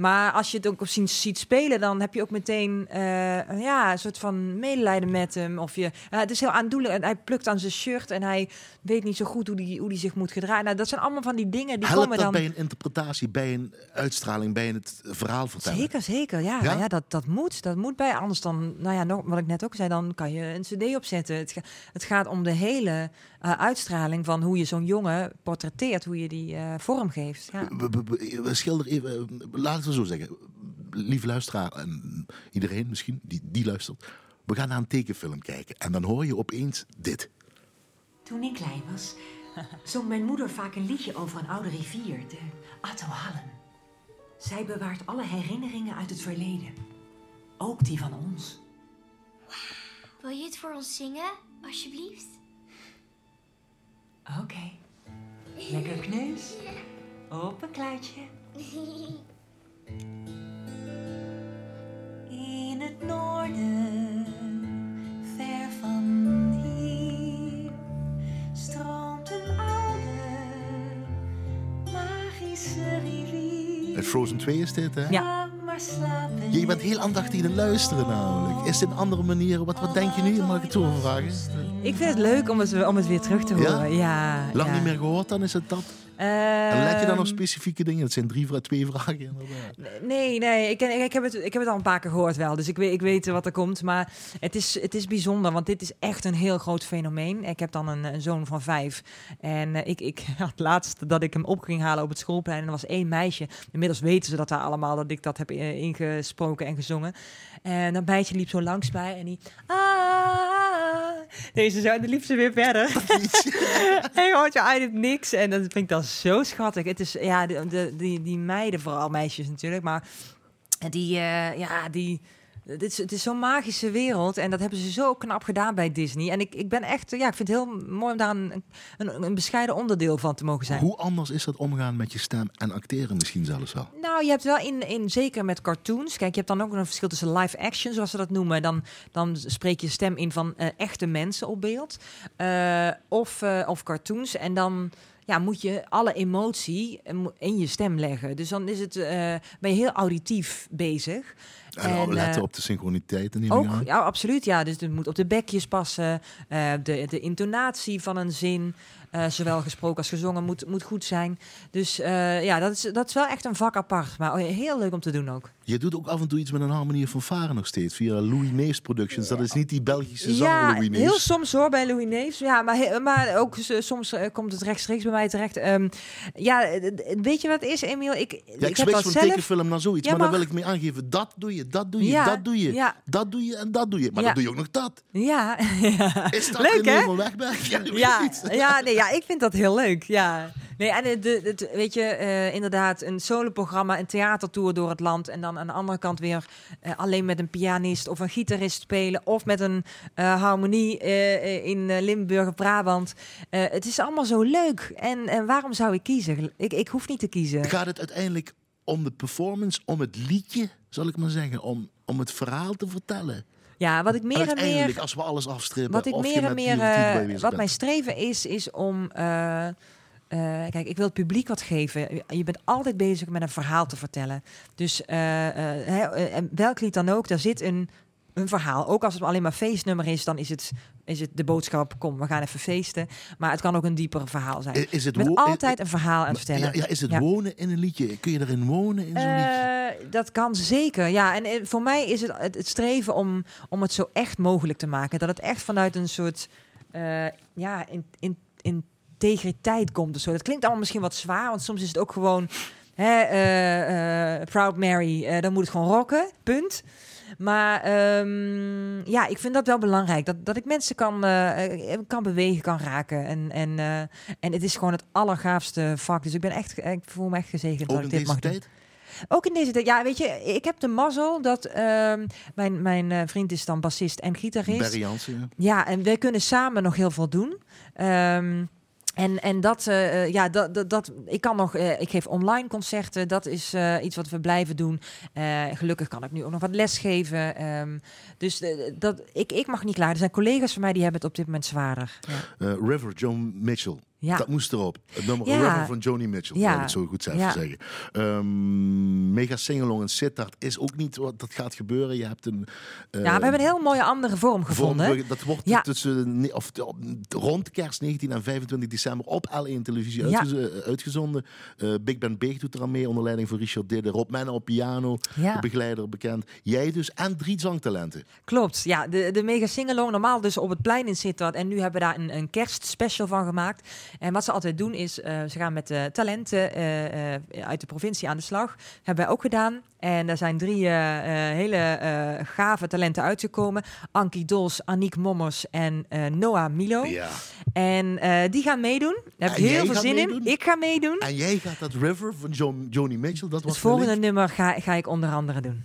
maar als je het ook ziet, ziet spelen, dan heb je ook meteen eh, ja, een soort van medelijden met hem. Of je, ja, het is heel aandoenlijk. En hij plukt aan zijn shirt en hij weet niet zo goed hoe hij hoe die zich moet gedragen. Nou, dat zijn allemaal van die dingen die Helpt komen dat dan... bij een interpretatie, bij een uitstraling, bij het verhaal vertellen? Zeker, zeker. Ja, Ja? ja? dat, dat moet. Dat moet bij. Anders dan, nou ja, nog, wat ik net ook zei, dan kan je een cd opzetten. Het, het gaat om de hele eh, uitstraling van hoe je zo'n jongen portretteert, hoe je die eh, vorm geeft. Ja. Schilder even, eh, laten we zo zeggen. Lieve luisteraar en iedereen misschien die, die luistert. We gaan naar een tekenfilm kijken en dan hoor je opeens dit. Toen ik klein was, zong mijn moeder vaak een liedje over een oude rivier, de Attohalen. Zij bewaart alle herinneringen uit het verleden. Ook die van ons. Wil je het voor ons zingen, alsjeblieft? Oké. Lekker kneus. Op een kluitje. In het noorden, ver van hier, stroomt een oude, magische rivier. Het Frozen 2 is dit, hè? Ja. Je bent heel aandachtig in het luisteren namelijk. Is dit een andere manier? Wat, wat denk je nu? Mag ik het zo vragen? Ik vind het leuk om het, om het weer terug te Ja? horen. Ja. Lang ja. niet meer gehoord, dan is het dat. En let je dan op Ehm, specifieke dingen? Het zijn drie, twee vragen inderdaad. Nee, nee, ik, ik, heb het, ik heb het al een paar keer gehoord wel. Dus ik weet, ik weet wat er komt. Maar het is, het is bijzonder, want dit is echt een heel groot fenomeen. Ik heb dan een, een zoon van vijf. En eh, ik, ik had laatst dat ik hem op ging halen op het schoolplein. En er was één meisje. Inmiddels weten ze dat daar allemaal, dat ik dat heb eh, ingesproken en gezongen. En dat meisje liep zo langs mij en die... Ah, deze zo, en dan liep ze weer verder. en je hoort je het niks. En dat vind ik dan zo schattig. Het is, ja, de, de, die, die meiden, vooral meisjes natuurlijk, maar die, eh, ja, die... Het is, het is zo'n magische wereld en dat hebben ze zo knap gedaan bij Disney. En ik, ik ben echt, ja, ik vind het heel mooi om daar een, een, een bescheiden onderdeel van te mogen zijn. Hoe anders is dat omgaan met je stem en acteren misschien zelfs wel? Nou, je hebt wel in, in zeker met cartoons. Kijk, je hebt dan ook een verschil tussen live action, zoals ze dat noemen. Dan, dan spreek je stem in van eh, echte mensen op beeld. Eh, of, eh, of cartoons. En dan ja, moet je alle emotie mo- in je stem leggen. Dus dan is het, ben je heel auditief bezig. En, En, letten eh, op de synchroniteit en die Ook, ja, absoluut. Ja, dus het moet op de bekjes passen. eh, de, de intonatie van een zin, eh, zowel gesproken als gezongen, moet, moet goed zijn. Dus eh, ja, dat is, dat is wel echt een vak apart. Maar heel leuk om te doen ook. Je doet ook af en toe iets met een harmonie van varen nog steeds. Via Louis Neefs Productions. Dat is niet die Belgische zanger Ja, Louis heel Neefs. soms hoor bij Louis Neefs. Ja, maar, maar ook soms eh, komt het rechtstreeks bij mij terecht. Ehm, ja, weet je wat het is, Emiel? Ik, Ja, ik, ik van zelf... tekenfilm naar zoiets. Ja, maar daar maar- wil ik mee aangeven. Dat doe je, dat doe je, Ja, dat doe je. Dat doe je en dat doe je. Maar dan doe je ook nog dat. Ja, Is dat Leuk, hè? Ja, ja, ja, nee, ja, ik vind dat heel leuk. Ja. Nee, en de, de, de- weet je, eh, inderdaad, een soloprogramma, een theatertour door het land. En dan aan de andere kant weer eh, alleen met een pianist of een gitarist spelen. Of met een eh, harmonie eh, eh, in eh, Limburg Brabant. Eh, het is allemaal zo leuk. En, en waarom zou ik kiezen? Ik, ik hoef niet te kiezen. Gaat het uiteindelijk om de performance, om het liedje, zal ik maar zeggen, om, om het verhaal te vertellen? Ja, wat ik meer en meer... als we alles afstrippen. Wat ik of je meer en meer, eh, wat bent. mijn streven is, is om. eh, eh, kijk, ik wil het publiek wat geven. Je bent altijd bezig met een verhaal te vertellen. Dus welk lied dan ook, daar zit een, een verhaal. Ook als het alleen maar feestnummer is, dan is het, is het de boodschap: kom, we gaan even feesten. Maar het kan ook een dieper verhaal zijn. Is het Met altijd een verhaal aan het vertellen. Ja, ja, is het Ja. wonen in een liedje? Kun je erin wonen in zo'n liedje? Eh, dat kan zeker. Ja, en voor mij is het het, het streven om, om het zo echt mogelijk te maken. Dat het echt vanuit een soort eh, ja, in, in, integriteit komt of zo. Dat klinkt allemaal misschien wat zwaar, want soms is het ook gewoon hè, eh, Proud Mary, dan moet het gewoon rocken, punt. Maar ehm, ja, ik vind dat wel belangrijk. Dat, dat ik mensen kan, eh, eh, kan bewegen, kan raken. En, en, eh, en het is gewoon het allergaafste vak. Dus ik ben echt, ik voel me echt gezegend Ook dat ik dit deze mag doen. tijd? Ook in deze tijd. Ja, weet je, ik heb de mazzel dat ehm, mijn, mijn vriend is dan bassist en gitarist. Barry Jansen, ja. Ja, en wij kunnen samen nog heel veel doen. Ehm, en, en dat, eh, eh, ja, dat, dat, ik kan nog, eh, ik geef online concerten. Dat is iets wat we blijven doen. Gelukkig kan ik nu ook nog wat lesgeven. Ehm, dus dat, ik, ik mag niet klaar. Er zijn collega's van mij die hebben het op dit moment zwaarder. Ja. River, John Mitchell. Ja. Dat moest erop. Het nummer Ja. River van Joni Mitchell, Ja. ik het zo goed zelf Ja. zeggen. Ehm, mega Singalong en Sittard is ook niet wat dat gaat gebeuren. Je hebt een... eh, ja, we hebben een heel mooie andere vorm gevonden. vorm- Dat wordt tussen, of, rond kerst 19 en 25 december op L1 televisie Ja. uitgez- eh, uitgezonden. Eh, Big Ben Beeg doet er aan mee onder leiding van Richard Didde. Rob Menno op piano, de begeleider bekend. Jij dus en drie zangtalenten. Klopt, ja. De, de Mega Singalong, normaal dus op het plein in Sittard. En nu hebben we daar een, een kerstspecial van gemaakt. En wat ze altijd doen is, eh, ze gaan met talenten eh, eh, uit de provincie aan de slag. Hebben wij ook gedaan. En daar zijn drie hele gave talenten uitgekomen. Ankie Dols, Aniek Mommers en Noah Milo. Ja. En die gaan meedoen. Daar heb ik heel veel zin meedoen? in. Ik ga meedoen. En jij gaat dat River van John, Joni Mitchell, dat was Het volgende nummer ga, ga ik onder andere doen.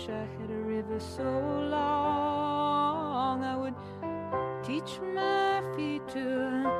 Wish I had a river so long. I would teach my feet to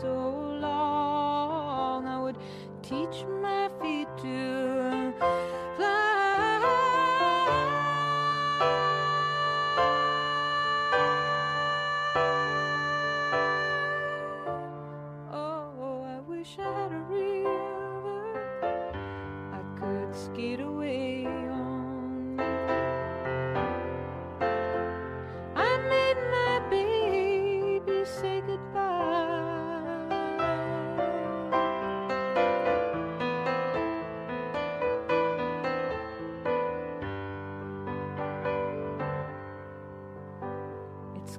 so long. I would teach my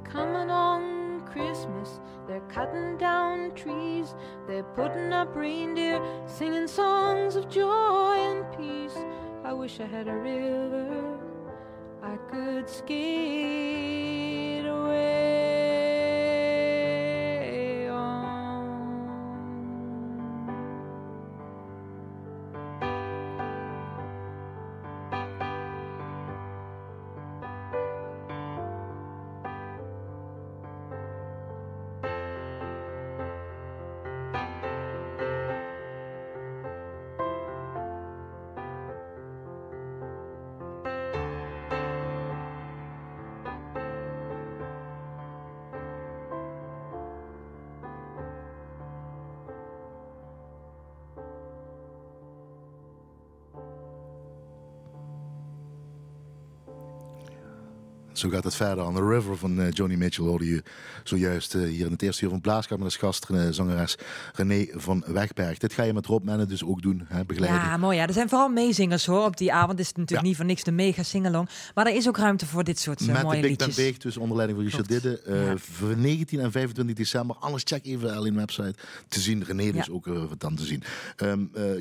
Coming on Christmas. They're cutting down trees. They're putting up reindeer, singing songs of joy and peace. I wish I had a river I could skate Zo gaat het verder. On the River van eh, Johnny Mitchell hoorde je zojuist eh, hier in het eerste uur van Blaaskap met als gast eh, zangeres René van Wegberg. Dit ga je met Rob Menne dus ook doen, hè, begeleiden. Ja, mooi. Ja. Er zijn vooral meezingers hoor. Op die avond is het natuurlijk Ja. niet voor niks de mega singalong. Maar er is ook ruimte voor dit soort eh, Met de mooie Big liedjes. Beeg, dus onder leiding van Richard. Didde. Ja. Voor 19 en 25 december. Alles check even de L1 website te zien. René dus Ja. ook wat dan te zien. Eh,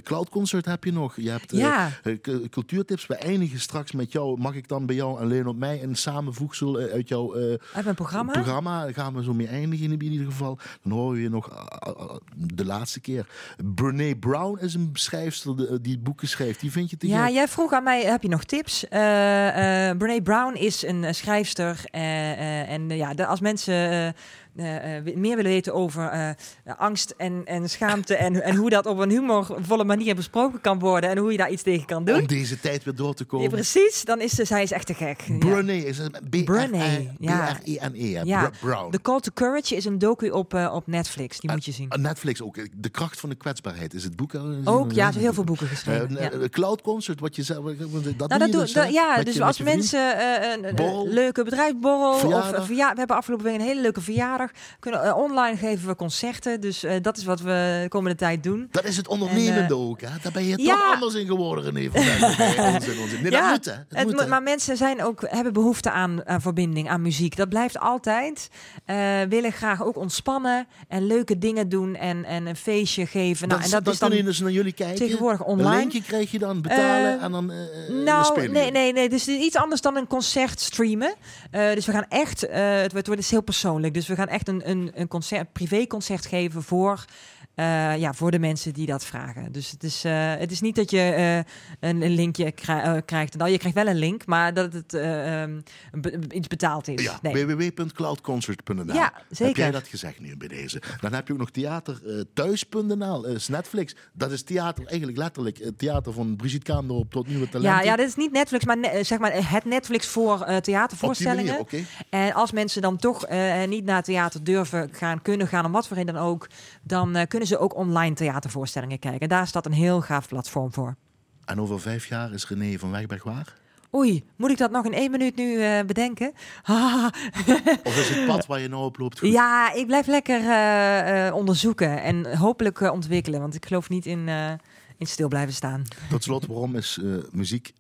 Cloud Concert heb je nog. Je hebt Ja. cu- cultuurtips. We eindigen straks met jou. Mag ik dan bij jou alleen op mij een samenvoegsel uit jouw Uit mijn programma. programma? Daar gaan we zo mee eindigen in ieder geval. Dan horen we je nog eh, eh, de laatste keer. Brené Brown is een schrijfster de- die boeken schrijft. Die vind je te Ja, jij vroeg aan mij, heb je nog tips? Eh eh Brene Brown is een eh, schrijfster. eh, eh, en eh, ja, de, als mensen eh, eh, eh, meer willen weten over eh, angst en, en schaamte... en, en hoe dat op een humorvolle manier besproken kan worden... en hoe je daar iets tegen kan doen. Om deze tijd weer door te Ja, komen. precies, dan is ze, zij is echt te gek. Ja. Is het Brené, ja. B-R-E-N-E. hè? Ja, Br- Brown. The Call to Courage is een docu op, eh, op Netflix. Die moet je zien. Uh, Netflix ook. eh, De kracht van de kwetsbaarheid is het boek. eh, Ook, ja, ze hebben heel veel boeken geschreven. Eh, ja. eh, Cloud Concert, wat je zei. Dat Nou, dat doe, dus, dat- ja, dus je- als mensen eh, een, Borrel. leuke bedrijfsborrel of Verjaardag. eh, verja- we hebben afgelopen week een hele leuke verjaardag. Kunnen eh, online geven we concerten, dus eh, dat is wat we de komende tijd doen. Dat is het ondernemende En, eh, ook. Hè? Daar ben je toch ja. anders in geworden, René. Nee, dat Ja, moet, hè. Het moet, maar mensen zijn ook, hebben behoefte aan, aan verbinding, aan muziek. Dat blijft altijd. Eh, willen graag ook ontspannen en leuke dingen doen en, en een feestje geven. Nou, en dat dan is dan dus naar jullie kijken. tegenwoordig Een online. linkje krijg je dan, betalen Eh, en dan eh Nou, nee, nee, nee. Dus het is iets anders dan een concert streamen. Dus we gaan echt, het wordt, het wordt dus heel persoonlijk. Dus we gaan echt een, een, een concert, een privéconcert geven voor, eh, ja, voor de mensen die dat vragen. Dus het is, eh, het is niet dat je eh, een, een linkje krij- eh, krijgt. Nou, je krijgt wel een link, maar dat het eh, ehm, be- iets betaald is. Ja, nee. www.cloudconcert.nl. Ja, Heb jij dat gezegd nu bij deze? Dan heb je ook nog theater thuis.nl, eh, is Netflix. Dat is theater, eigenlijk letterlijk het theater van Brigitte Kaandorp tot nieuwe talenten. Ja, ja, dit is niet Netflix, maar ne- zeg maar het Netflix voor Op theatervoorstellingen. manier. En als mensen dan toch niet naar theater durven gaan, kunnen gaan, om wat voor reden dan ook, dan eh, kunnen ze ook online theatervoorstellingen kijken. En daar staat een heel gaaf platform voor. En over vijf jaar is René van Wegberg waar? Oei, moet ik dat nog in één minuut nu eh, bedenken? Of is het pad waar je nou op loopt goed? ja, ik blijf lekker eh, eh, onderzoeken en hopelijk ontwikkelen, want ik geloof niet in, in stil blijven staan. Tot slot, waarom is muziek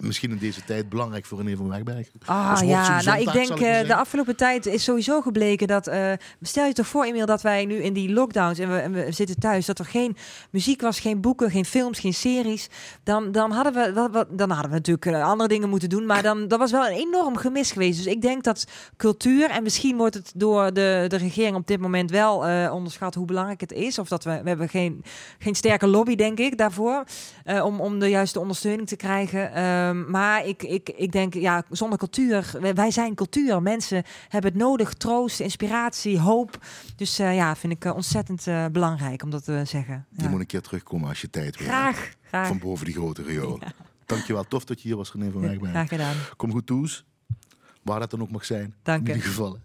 misschien in deze tijd belangrijk voor René van Wegberg? Ah ja, nou ik denk ik eh, de afgelopen tijd is sowieso gebleken dat. eh, stel je toch voor, Emiel, dat wij nu in die lockdowns en we, en we zitten thuis, dat er geen muziek was, geen boeken, geen films, geen series. Dan, dan, hadden, we, wat, wat- dan hadden we natuurlijk eh, andere dingen moeten doen. Maar dan, dat was wel een enorm gemis geweest. Dus ik denk dat cultuur, en misschien wordt het door de, de regering op dit moment wel onderschat hoe belangrijk het is. Of dat we, we hebben geen, geen sterke lobby, denk ik, daarvoor. om, om de juiste ondersteuning te krijgen. Ehm, maar ik, ik, ik denk, ja, zonder cultuur, wij, zijn cultuur. Mensen hebben het nodig, troost, inspiratie, hoop. Dus eh, ja, vind ik eh, ontzettend eh, belangrijk om dat te zeggen. Ja. moet een keer terugkomen als je tijd wil. Graag, graag. Van boven die grote riool. Dankjewel, tof dat je hier was René van Wegberg. Graag gedaan. Kom goed toes. Waar dat dan ook mag zijn. Dank In je. ieder geval.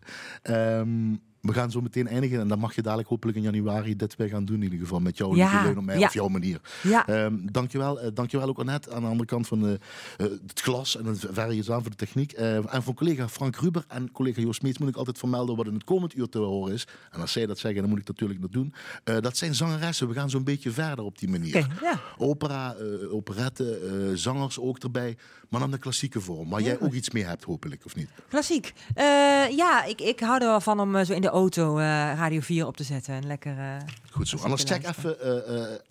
We gaan zo meteen eindigen. En dan mag je dadelijk hopelijk in januari dit weer gaan doen. In ieder geval met jouw Ja, leun op mij. ja. Of jouw manier. Ja. Ehm, dankjewel. eh dankjewel ook Annette aan de andere kant van de, eh, het glas. En het verre aan voor de techniek. Eh, en voor collega Frank Ruber en collega Joost Meets moet ik altijd vermelden wat in het komend uur te horen is. En als zij dat zeggen, dan moet ik natuurlijk dat doen. Eh, dat zijn zangeressen. We gaan zo'n beetje verder op die manier. Opera, eh operette, eh, zangers ook erbij. Maar dan de klassieke vorm. Waar jij ook iets mee hebt, hopelijk, of niet? Klassiek. Eh, ja, ik, ik hou er wel van om eh, zo in de auto eh, Radio 4 op te zetten. En lekker... eh, Goed zo. Anders check even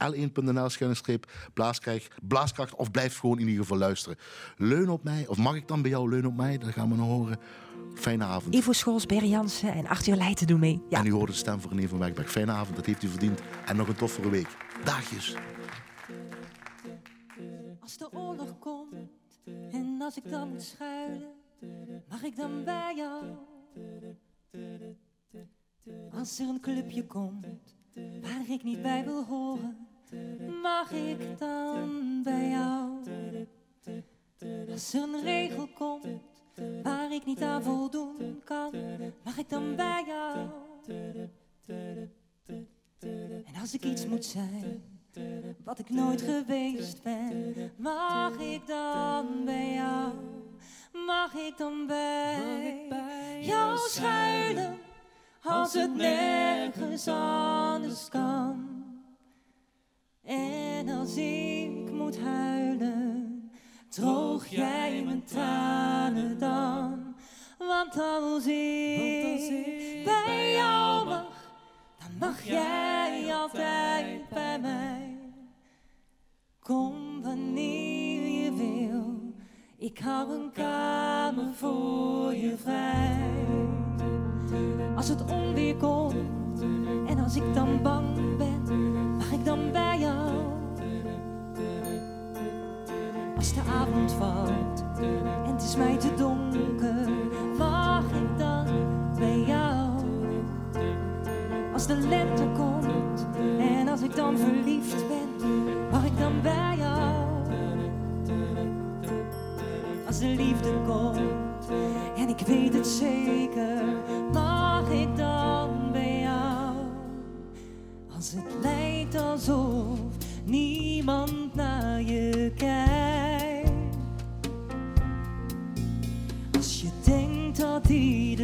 eh, l1.nl schuine streep blaaskracht, blaaskracht of blijf gewoon in ieder geval luisteren. Leun op mij, of mag ik dan bij jou leun op mij? Dat gaan we nog horen. Fijne avond. Ivo Scholz, Berry Jansen en Arthur Leijten doen mee. Ja. En u hoort de stem van René van Wegberg. Fijne avond, dat heeft u verdiend. En nog een toffere week. Daagjes. Als de oorlog komt en als ik dan moet schuilen, mag ik dan bij jou? Als er een clubje komt waar ik niet bij wil horen, mag ik dan bij jou? Als er een regel komt waar ik niet aan voldoen kan, mag ik dan bij jou? En als ik iets moet zijn wat ik nooit geweest ben, mag ik dan bij jou? Mag ik dan bij, jou schuilen? Als het nergens anders kan. En als ik moet huilen, droog jij mijn tranen dan. Want als ik bij jou mag, dan mag jij altijd bij mij. Kom wanneer je wil, ik hou een kamer voor je vrij. Als het onweer komt en als ik dan bang ben, mag ik dan bij jou. Als de avond valt en het is mij te donker, mag ik dan bij jou. Als de lente komt en als ik dan verliefd ben, mag ik dan bij jou. Als de liefde komt en ik weet het zeker, mag ik dan bij jou. Als het lijkt alsof niemand naar je kijkt. Als je denkt dat iedereen